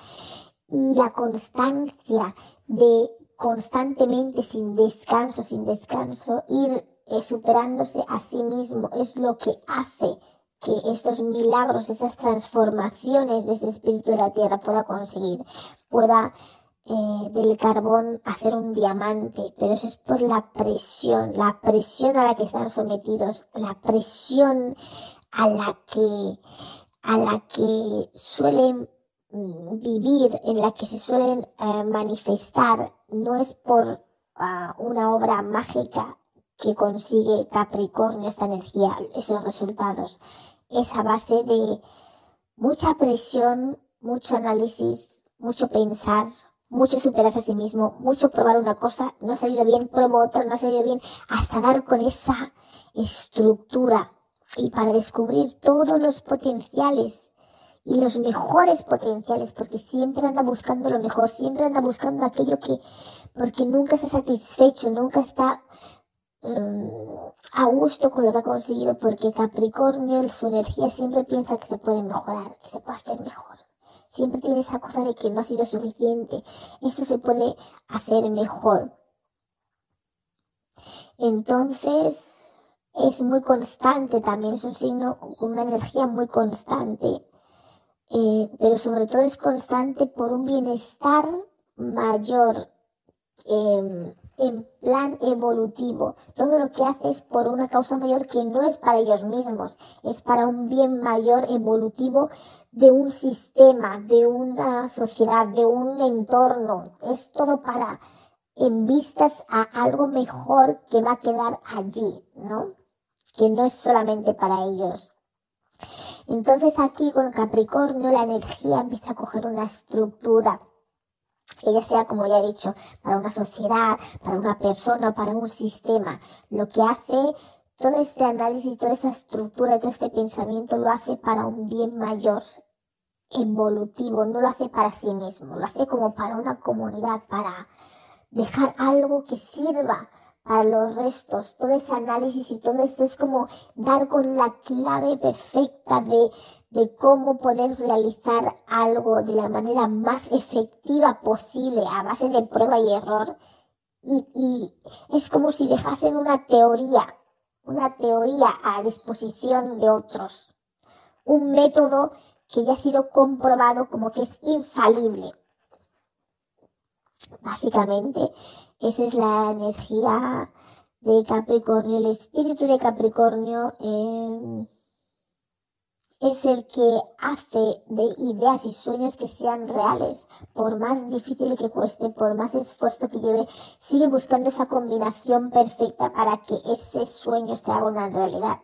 Y la constancia de constantemente, sin descanso, sin descanso, ir eh, superándose a sí mismo es lo que hace que estos milagros, esas transformaciones de ese espíritu de la tierra pueda conseguir, pueda eh, del carbón hacer un diamante, pero eso es por la presión, la presión a la que están sometidos, la presión a la que, a la que suelen mm, vivir, en la que se suelen eh, manifestar no es por ah, una obra mágica que consigue Capricornio esta energía, esos resultados. Es a base de mucha presión, mucho análisis, mucho pensar, mucho superarse a sí mismo, mucho probar una cosa, no ha salido bien, pruebo otra, no ha salido bien, hasta dar con esa estructura. Y para descubrir todos los potenciales y los mejores potenciales, porque siempre anda buscando lo mejor, siempre anda buscando aquello que, porque nunca está satisfecho, nunca está um, a gusto con lo que ha conseguido, porque Capricornio, su energía siempre piensa que se puede mejorar, que se puede hacer mejor. Siempre tiene esa cosa de que no ha sido suficiente. Esto se puede hacer mejor. Entonces, es muy constante también, es un signo con una energía muy constante. Eh, pero sobre todo es constante por un bienestar mayor em, en plan evolutivo. Todo lo que hace es por una causa mayor que no es para ellos mismos, es para un bien mayor evolutivo de un sistema, de una sociedad, de un entorno. Es todo para en vistas a algo mejor que va a quedar allí, ¿no? Que no es solamente para ellos. Entonces aquí con Capricornio la energía empieza a coger una estructura, ya sea, como ya he dicho, para una sociedad, para una persona, para un sistema. Lo que hace todo este análisis, toda esta estructura, todo este pensamiento lo hace para un bien mayor, evolutivo, no lo hace para sí mismo, lo hace como para una comunidad, para dejar algo que sirva para los restos. Todo ese análisis y todo esto es como dar con la clave perfecta de, de cómo poder realizar algo de la manera más efectiva posible a base de prueba y error. Y, y es como si dejasen una teoría, una teoría a disposición de otros. Un método que ya ha sido comprobado como que es infalible. Básicamente, esa es la energía de Capricornio. El espíritu de Capricornio es el que hace de ideas y sueños que sean reales, por más difícil que cueste, por más esfuerzo que lleve, sigue buscando esa combinación perfecta para que ese sueño se haga una realidad.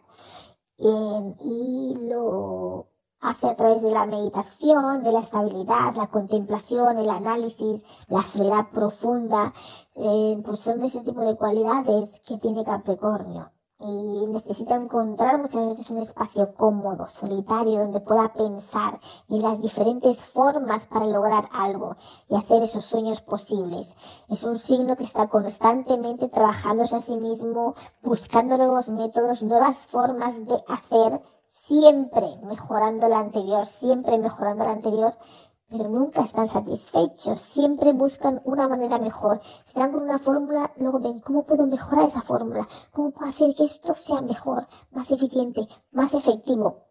Eh, y lo hace a través de la meditación, de la estabilidad, la contemplación, el análisis, la soledad profunda, eh, pues son ese tipo de cualidades que tiene Capricornio. Y necesita encontrar muchas veces un espacio cómodo, solitario, donde pueda pensar en las diferentes formas para lograr algo y hacer esos sueños posibles. Es un signo que está constantemente trabajándose a sí mismo, buscando nuevos métodos, nuevas formas de hacer siempre mejorando la anterior, siempre mejorando la anterior, pero nunca están satisfechos, siempre buscan una manera mejor. Si dan con una fórmula, luego ven cómo puedo mejorar esa fórmula, cómo puedo hacer que esto sea mejor, más eficiente, más efectivo.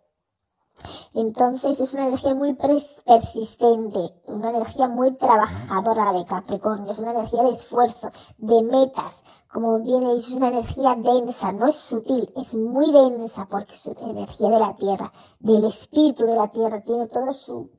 Entonces es una energía muy persistente, una energía muy trabajadora de Capricornio, es una energía de esfuerzo, de metas, como viene dicho, es una energía densa, no es sutil, es muy densa porque es energía de la tierra, del espíritu de la tierra, tiene todo su,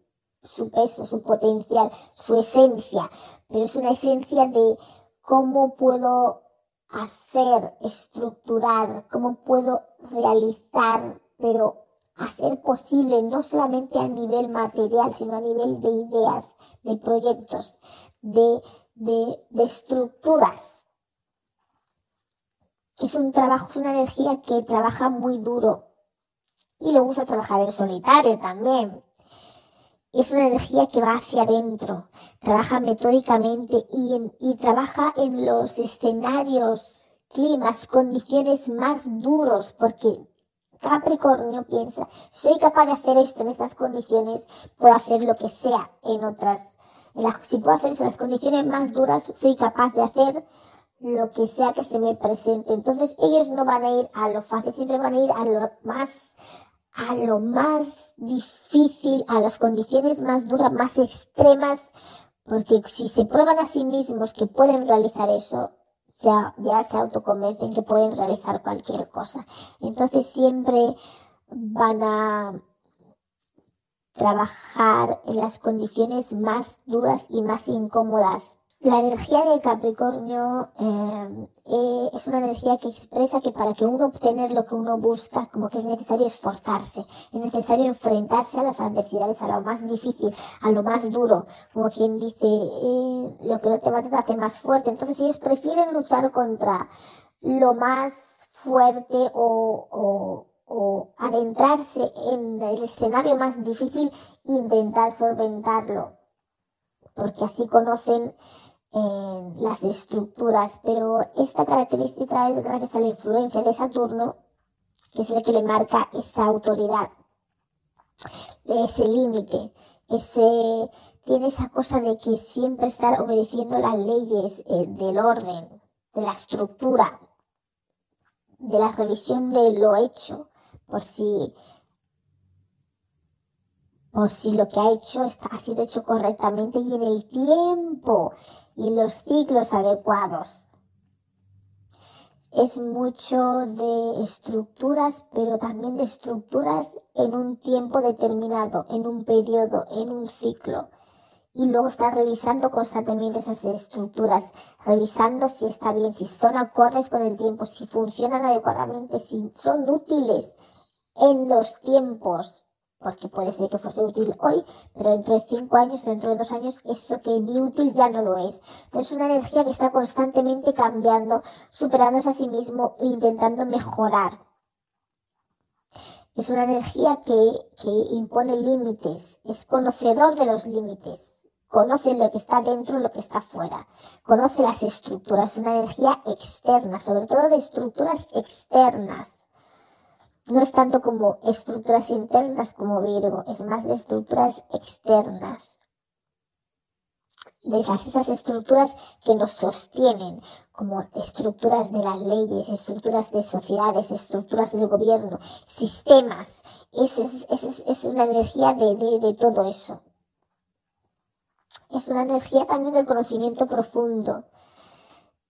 su peso, su potencial, su esencia, pero es una esencia de cómo puedo hacer, estructurar, cómo puedo realizar, pero hacer posible no solamente a nivel material, sino a nivel de ideas, de proyectos, de, de, de estructuras. Es un trabajo, es una energía que trabaja muy duro y le gusta trabajar en solitario también. Es una energía que va hacia adentro, trabaja metódicamente y, en, trabaja en los escenarios, climas, condiciones más duros, porque Capricornio piensa, soy capaz de hacer esto en estas condiciones, puedo hacer lo que sea en otras. si puedo hacer eso en las condiciones más duras, soy capaz de hacer lo que sea que se me presente. Entonces ellos no van a ir a lo fácil, siempre van a ir a lo más, a lo más difícil, a las condiciones más duras, más extremas, porque si se prueban a sí mismos que pueden realizar eso, ya se autoconvencen que pueden realizar cualquier cosa. Entonces siempre van a trabajar en las condiciones más duras y más incómodas la energía de Capricornio eh, eh, es una energía que expresa que para que uno obtener lo que uno busca, como que es necesario esforzarse, es necesario enfrentarse a las adversidades, a lo más difícil, a lo más duro, como quien dice, eh, lo que no te mata te hace más fuerte. Entonces ellos prefieren luchar contra lo más fuerte o, o adentrarse en el escenario más difícil e intentar solventarlo, porque así conocen en las estructuras, pero esta característica es gracias a la influencia de Saturno, que es el que le marca esa autoridad, ese límite, ese, tiene esa cosa de que siempre estar obedeciendo las leyes eh, del orden, de la estructura, de la revisión de lo hecho, por si por si lo que ha hecho ha sido hecho correctamente y en el tiempo y los ciclos adecuados. Es mucho de estructuras, pero también de estructuras en un tiempo determinado, en un periodo, en un ciclo. Y luego está revisando constantemente esas estructuras, revisando si está bien, si son acordes con el tiempo, si funcionan adecuadamente, si son útiles en los tiempos porque puede ser que fuese útil hoy, pero dentro de cinco años, dentro de dos años, eso que vi útil ya no lo es. Entonces es una energía que está constantemente cambiando, superándose a sí mismo e intentando mejorar. Es una energía que, que impone límites, es conocedor de los límites, conoce lo que está dentro y lo que está fuera, conoce las estructuras, es una energía externa, sobre todo de estructuras externas no es tanto como estructuras internas como Virgo, es más de estructuras externas. De esas, esas estructuras que nos sostienen, como estructuras de las leyes, estructuras de sociedades, estructuras del gobierno, sistemas. Es, es, es, una energía de, de todo eso. Es una energía también del conocimiento profundo,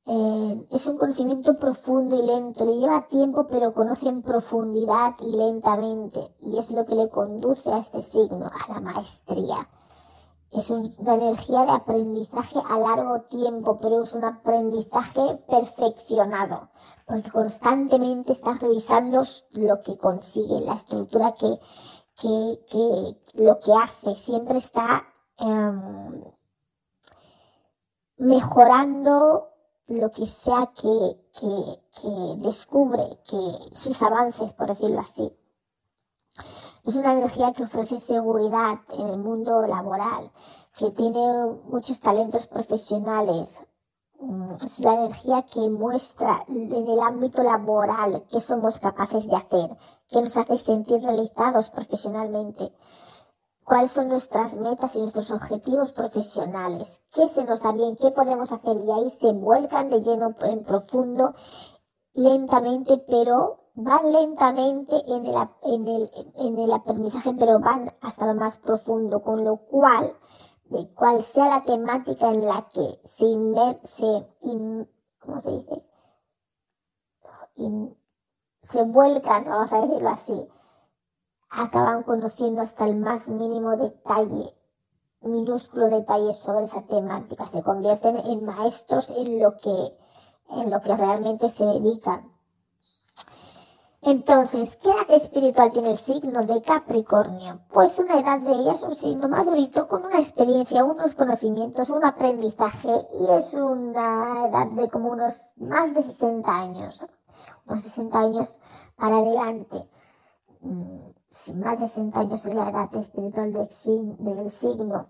eh, es un conocimiento profundo y lento, le lleva tiempo pero conoce en profundidad y lentamente y es lo que le conduce a este signo, a la maestría. Es una energía de aprendizaje a largo tiempo, pero es un aprendizaje perfeccionado, porque constantemente está revisando lo que consigue, la estructura que, que, que lo que hace, siempre está em, mejorando lo que sea que, que, descubre, que sus avances, por decirlo así. Es una energía que ofrece seguridad en el mundo laboral, que tiene muchos talentos profesionales. Mm, es una energía que muestra en el ámbito laboral qué somos capaces de hacer, que nos hace sentir realizados profesionalmente cuáles son nuestras metas y nuestros objetivos profesionales, qué se nos da bien, qué podemos hacer y ahí se vuelcan de lleno en profundo, lentamente, pero van lentamente en el, en el, en el aprendizaje, pero van hasta lo más profundo, con lo cual, de cual sea la temática en la que se inmerse, ¿cómo se dice? se vuelcan, vamos a decirlo así, acaban conociendo hasta el más mínimo detalle, minúsculo detalle sobre esa temática, se convierten en maestros en lo que, en lo que realmente se dedican. Entonces, ¿qué edad espiritual tiene el signo de Capricornio? Pues una edad de ella es un signo madurito con una experiencia, unos conocimientos, un aprendizaje y es una edad de como unos más de 60 años, unos 60 años para adelante. Mm, más de 60 años es la edad espiritual del, signo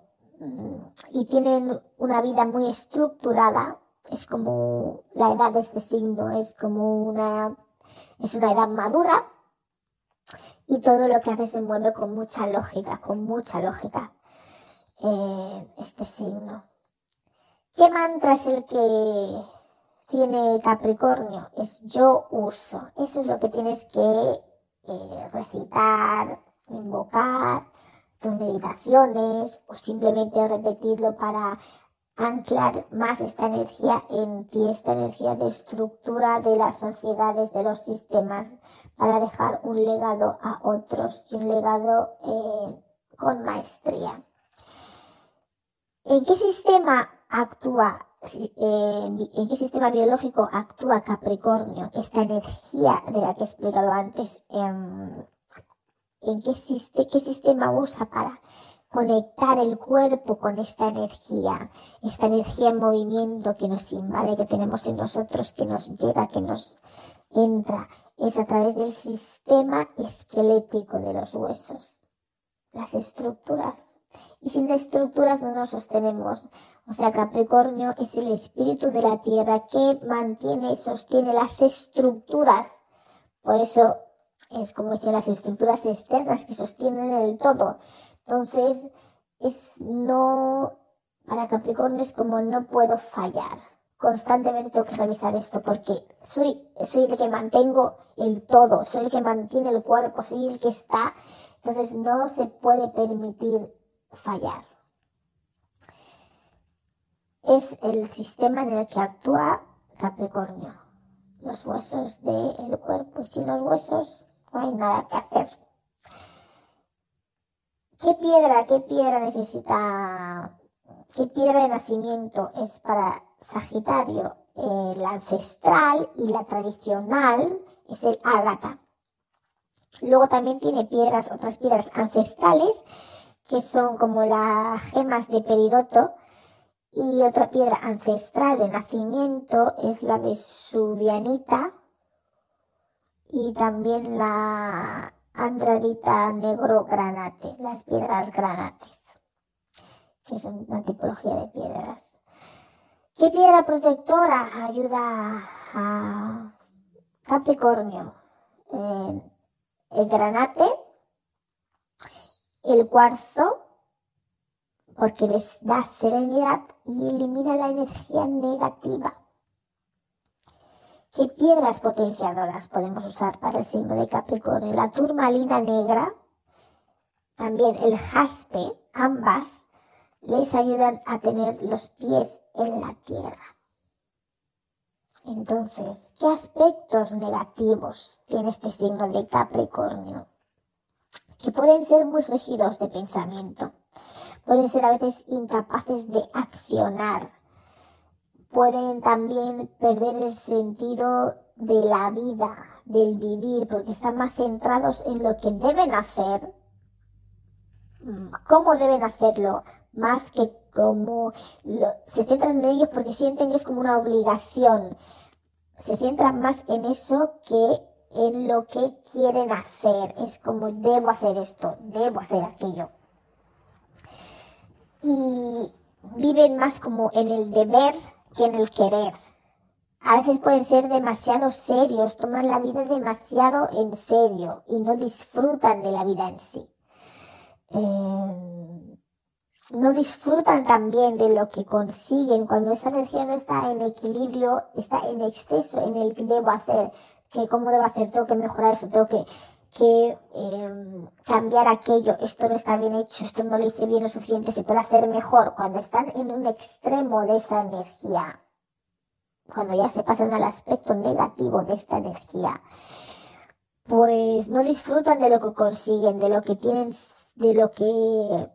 y tienen una vida muy estructurada, es como la edad de este signo, es como una, es una edad madura y todo lo que hace se mueve con mucha lógica, con mucha lógica, eh, este signo. ¿Qué mantra es el que tiene Capricornio? Es yo uso. Eso es lo que tienes que eh, recitar, invocar tus meditaciones o simplemente repetirlo para anclar más esta energía en ti, esta energía de estructura de las sociedades, de los sistemas, para dejar un legado a otros y un legado eh, con maestría. ¿En qué sistema actúa eh, en qué sistema biológico actúa Capricornio, esta energía de la que he explicado antes, em, en qué, qué sistema usa para conectar el cuerpo con esta energía, esta energía en movimiento que nos invade, que tenemos en nosotros, que nos llega, que nos entra, es a través del sistema esquelético de los huesos, las estructuras. Y sin estructuras no nos sostenemos. O sea, Capricornio es el espíritu de la tierra que mantiene y sostiene las estructuras. Por eso es como decía las estructuras externas que sostienen el todo. Entonces, es no, para Capricornio es como no puedo fallar. Constantemente tengo que revisar esto porque soy, soy el que mantengo el todo, soy el que mantiene el cuerpo, soy el que está. Entonces no se puede permitir fallar. Es el sistema en el que actúa Capricornio. Los huesos del cuerpo. Y sin los huesos no hay nada que hacer. ¿Qué piedra, qué piedra necesita, qué piedra de nacimiento es para Sagitario? La ancestral y la tradicional es el ágata. Luego también tiene piedras, otras piedras ancestrales, que son como las gemas de peridoto, y otra piedra ancestral de nacimiento es la vesuvianita y también la andradita negro granate, las piedras granates, que son una tipología de piedras. ¿Qué piedra protectora ayuda a Capricornio? Eh, el granate, el cuarzo, porque les da serenidad y elimina la energía negativa. ¿Qué piedras potenciadoras podemos usar para el signo de Capricornio? La turmalina negra, también el jaspe, ambas les ayudan a tener los pies en la tierra. Entonces, ¿qué aspectos negativos tiene este signo de Capricornio? Que pueden ser muy rígidos de pensamiento, pueden ser a veces incapaces de accionar, pueden también perder el sentido de la vida, del vivir, porque están más centrados en lo que deben hacer, cómo deben hacerlo, más que cómo se centran en ellos porque sienten que es como una obligación. Se centran más en eso que en lo que quieren hacer. Es como debo hacer esto, debo hacer aquello. Y viven más como en el deber que en el querer. A veces pueden ser demasiado serios, toman la vida demasiado en serio y no disfrutan de la vida en sí. Eh, no disfrutan también de lo que consiguen cuando esa energía no está en equilibrio, está en exceso en el que debo hacer, que cómo debo hacer, tengo que mejorar eso, tengo que, que eh, cambiar aquello, esto no está bien hecho, esto no lo hice bien lo suficiente, se puede hacer mejor. Cuando están en un extremo de esa energía, cuando ya se pasan al aspecto negativo de esta energía, pues no disfrutan de lo que consiguen, de lo que tienen, de lo que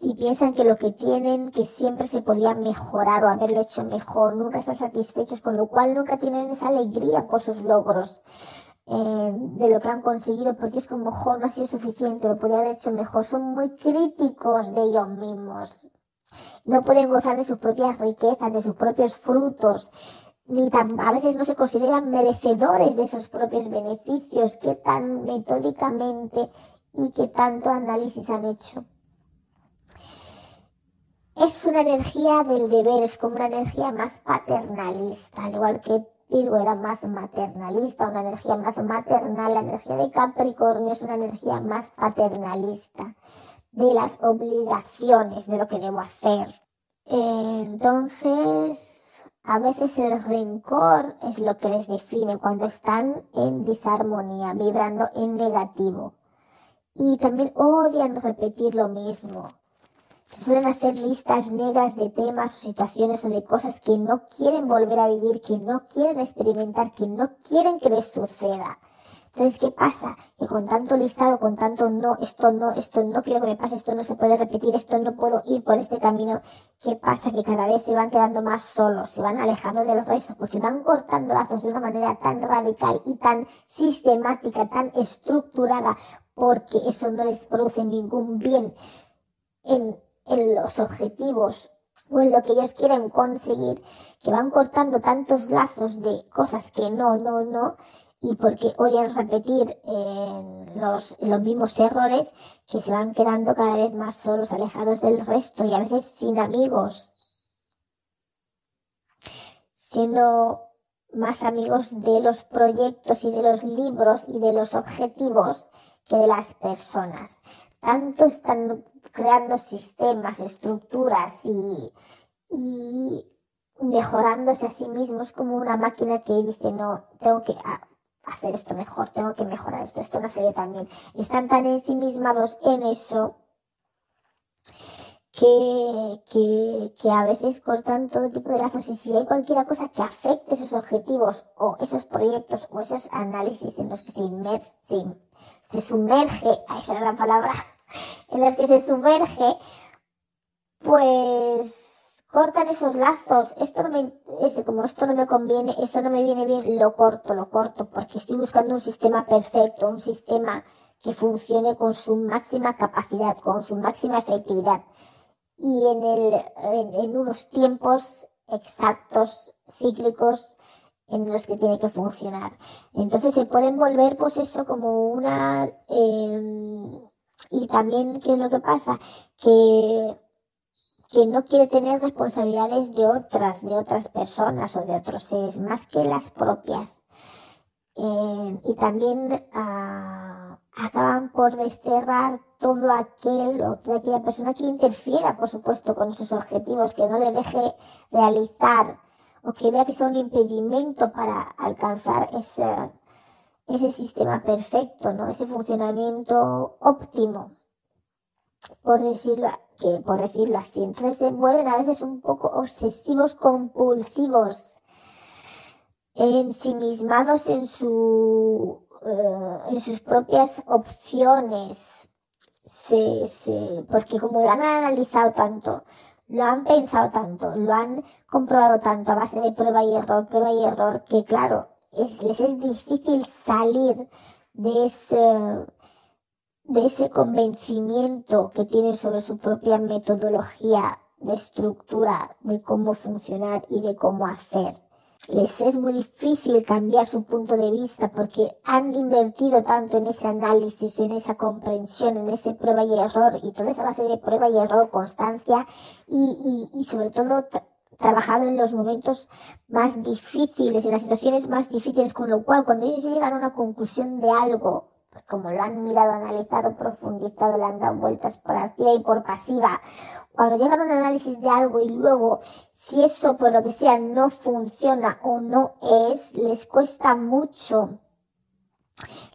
y piensan que lo que tienen, que siempre se podía mejorar o haberlo hecho mejor, nunca están satisfechos, con lo cual nunca tienen esa alegría por sus logros. Eh, de lo que han conseguido porque es como, mejor no ha sido suficiente, lo podría haber hecho mejor. Son muy críticos de ellos mismos. No pueden gozar de sus propias riquezas, de sus propios frutos, ni a veces no se consideran merecedores de esos propios beneficios que tan metódicamente y que tanto análisis han hecho. Es una energía del deber, es como una energía más paternalista, al igual que Virgo era más maternalista, una energía más maternal. La energía de Capricornio es una energía más paternalista, de las obligaciones, de lo que debo hacer. Entonces, a veces el rencor es lo que les define cuando están en disarmonía, vibrando en negativo. Y también odian repetir lo mismo se suelen hacer listas negras de temas o situaciones o de cosas que no quieren volver a vivir, que no quieren experimentar, que no quieren que les suceda. Entonces, ¿qué pasa? Que con tanto listado, con tanto no, esto no, esto no quiero que me pase, esto no se puede repetir, esto no puedo ir por este camino, ¿qué pasa? Que cada vez se van quedando más solos, se van alejando de los restos, porque van cortando lazos de una manera tan radical y tan sistemática, tan estructurada, porque eso no les produce ningún bien en, en los objetivos o en lo que ellos quieren conseguir, que van cortando tantos lazos de cosas que no, no, no, y porque odian repetir eh, los, los mismos errores que se van quedando cada vez más solos, alejados del resto y a veces sin amigos, siendo más amigos de los proyectos y de los libros y de los objetivos que de las personas. Tanto están creando sistemas, estructuras y, y mejorándose a sí mismos como una máquina que dice, no, tengo que, hacer esto mejor, tengo que mejorar esto, esto no sé yo también. Están tan ensimismados en eso que, que, a veces cortan todo tipo de lazos y si hay cualquier cosa que afecte esos objetivos o esos proyectos o esos análisis en los que se inmerse, se, se sumerge, esa es la palabra, en los que se sumerge, pues cortan esos lazos, esto no me, ese, como esto no me conviene, esto no me viene bien, lo corto, lo corto, porque estoy buscando un sistema perfecto, un sistema que funcione con su máxima capacidad, con su máxima efectividad y en el, en, unos tiempos exactos, cíclicos, en los que tiene que funcionar. Entonces se pueden volver, pues eso, como una, eh, y también, ¿qué es lo que pasa? Que que no quiere tener responsabilidades de otras, de otras personas o de otros seres, más que las propias. Eh, y también ah, acaban por desterrar todo aquel o toda aquella persona que interfiera, por supuesto, con sus objetivos, que no le deje realizar o que vea que sea un impedimento para alcanzar ese, ese sistema perfecto, ¿no? ese funcionamiento óptimo, por decirlo que por decirlo así. Entonces se vuelven a veces un poco obsesivos compulsivos, ensimismados en su eh, en sus propias opciones. Se, se, porque como lo han analizado tanto, lo han pensado tanto, lo han comprobado tanto a base de prueba y error, prueba y error, que claro, es, les es difícil salir de ese, de ese convencimiento que tienen sobre su propia metodología de estructura, de cómo funcionar y de cómo hacer. Les es muy difícil cambiar su punto de vista porque han invertido tanto en ese análisis, en esa comprensión, en ese prueba y error y toda esa base de prueba y error, constancia y, y sobre todo trabajado en los momentos más difíciles, en las situaciones más difíciles, con lo cual cuando ellos llegan a una conclusión de algo, como lo han mirado, analizado, profundizado, le han dado vueltas por activa y por pasiva. Cuando llegan a un análisis de algo y luego, si eso por lo que sea no funciona o no es, les cuesta mucho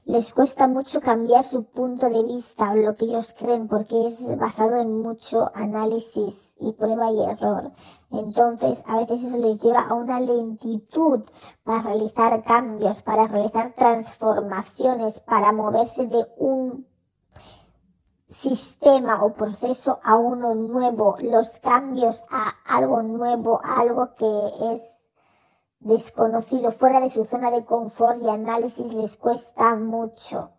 les cuesta mucho cambiar su punto de vista o lo que ellos creen porque es basado en mucho análisis y prueba y error. Entonces, a veces eso les lleva a una lentitud para realizar cambios, para realizar transformaciones, para moverse de un sistema o proceso a uno nuevo, los cambios a algo nuevo, a algo que es desconocido, fuera de su zona de confort y análisis, les cuesta mucho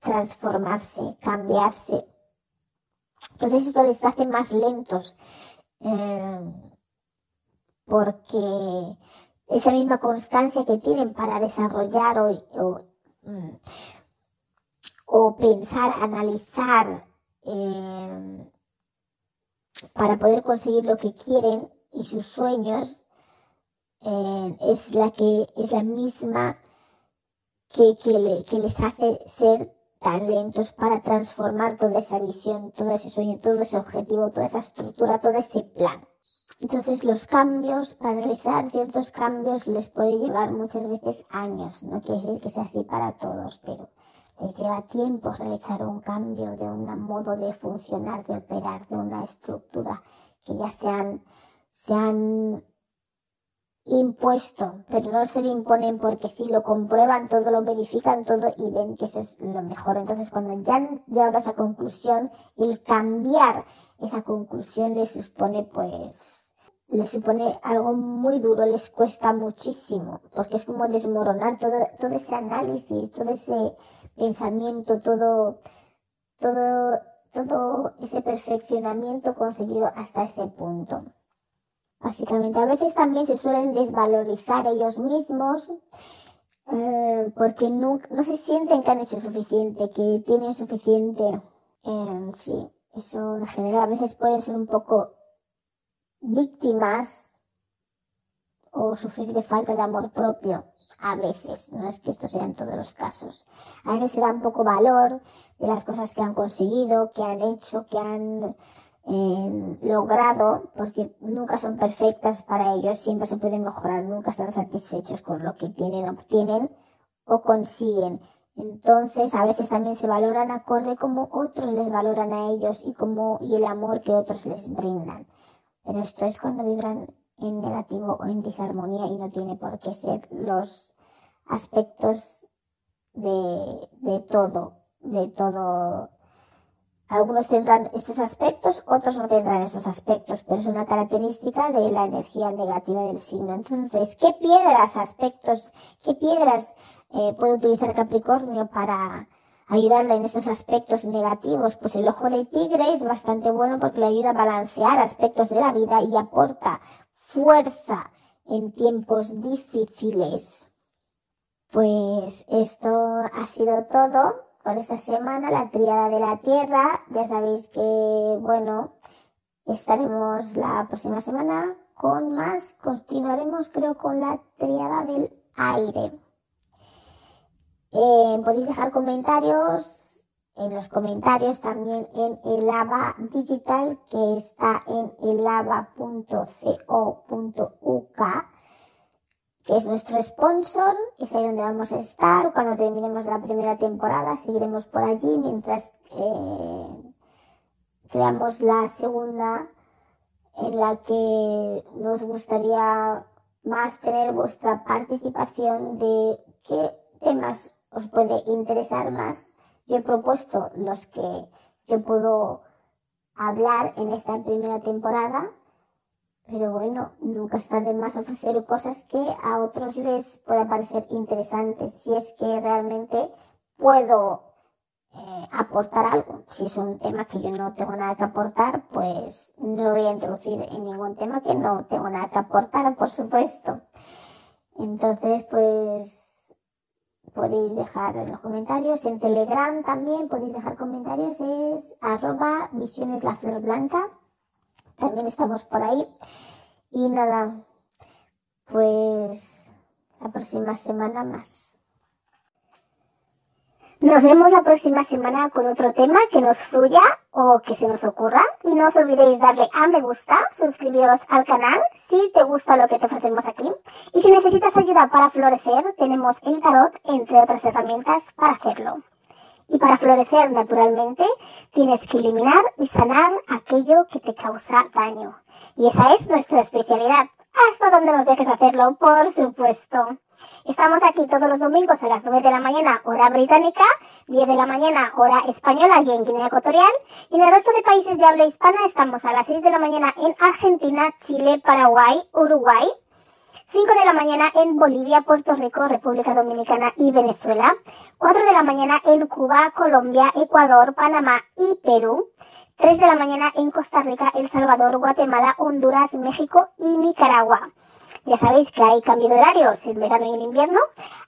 transformarse, cambiarse. Entonces esto les hace más lentos, eh, porque esa misma constancia que tienen para desarrollar o, o, mm, pensar, analizar, eh, para poder conseguir lo que quieren y sus sueños, eh, es la que es la misma que, que, que les hace ser tan lentos para transformar toda esa visión, todo ese sueño, todo ese objetivo, toda esa estructura, todo ese plan. Entonces los cambios, para realizar ciertos cambios les puede llevar muchas veces años, no quiere decir que sea así para todos, pero les lleva tiempo realizar un cambio de un modo de funcionar, de operar, de una estructura que ya se han, se han impuesto, pero no se lo imponen porque si lo comprueban todo, lo verifican todo y ven que eso es lo mejor. Entonces, cuando ya han llegado a esa conclusión, el cambiar esa conclusión les supone, pues, les supone algo muy duro, les cuesta muchísimo, porque es como desmoronar todo, todo ese análisis, todo ese pensamiento, todo, todo, todo ese perfeccionamiento conseguido hasta ese punto. Básicamente, a veces también se suelen desvalorizar ellos mismos eh, porque no, se sienten que han hecho suficiente, que tienen suficiente. Eh, sí, eso en general a veces pueden ser un poco víctimas o sufrir de falta de amor propio. A veces, no es que esto sea en todos los casos. A veces se da un poco valor de las cosas que han conseguido, que han hecho, que han eh, logrado, porque nunca son perfectas para ellos, siempre se pueden mejorar, nunca están satisfechos con lo que tienen, obtienen o consiguen. Entonces, a veces también se valoran acorde como otros les valoran a ellos y como y el amor que otros les brindan. Pero esto es cuando vibran en negativo o en disarmonía y no tiene por qué ser los aspectos de, de todo, de todo algunos tendrán estos aspectos, otros no tendrán estos aspectos, pero es una característica de la energía negativa del signo. Entonces, ¿qué piedras, aspectos, qué piedras eh, puede utilizar Capricornio para ayudarle en estos aspectos negativos? Pues el ojo de tigre es bastante bueno porque le ayuda a balancear aspectos de la vida y aporta fuerza en tiempos difíciles. Pues esto ha sido todo por esta semana, la triada de la tierra. Ya sabéis que, bueno, estaremos la próxima semana con más. Continuaremos, creo, con la triada del aire. Eh, podéis dejar comentarios en los comentarios también en el AVA digital que está en elava.co.uk es nuestro sponsor, es ahí donde vamos a estar. Cuando terminemos la primera temporada, seguiremos por allí mientras eh, creamos la segunda, en la que nos gustaría más tener vuestra participación de qué temas os puede interesar más. Yo he propuesto los que yo puedo hablar en esta primera temporada pero bueno, nunca está de más ofrecer cosas que a otros les pueda parecer interesantes, si es que realmente puedo eh, aportar algo. Si es un tema que yo no tengo nada que aportar, pues no voy a introducir en ningún tema que no tengo nada que aportar, por supuesto. Entonces, pues podéis dejar en los comentarios. En Telegram también podéis dejar comentarios. Es arroba visiones la flor blanca también estamos por ahí. Y nada, pues la próxima semana más. Nos vemos la próxima semana con otro tema que nos fluya o que se nos ocurra. Y no os olvidéis darle a me gusta, suscribiros al canal si te gusta lo que te ofrecemos aquí. Y si necesitas ayuda para florecer, tenemos el tarot, entre otras herramientas, para hacerlo. Y para florecer naturalmente, tienes que eliminar y sanar aquello que te causa daño. Y esa es nuestra especialidad. Hasta donde nos dejes hacerlo, por supuesto. Estamos aquí todos los domingos a las 9 de la mañana, hora británica, 10 de la mañana, hora española y en Guinea Ecuatorial. Y en el resto de países de habla hispana estamos a las 6 de la mañana en Argentina, Chile, Paraguay, Uruguay, 5 de la mañana en Bolivia, Puerto Rico, República Dominicana y Venezuela. 4 de la mañana en Cuba, Colombia, Ecuador, Panamá y Perú. 3 de la mañana en Costa Rica, El Salvador, Guatemala, Honduras, México y Nicaragua. Ya sabéis que hay cambio de horarios en verano y en invierno,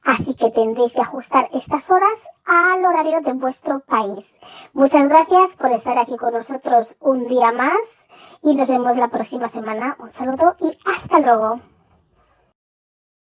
así que tendréis que ajustar estas horas al horario de vuestro país. Muchas gracias por estar aquí con nosotros un día más y nos vemos la próxima semana. Un saludo y hasta luego.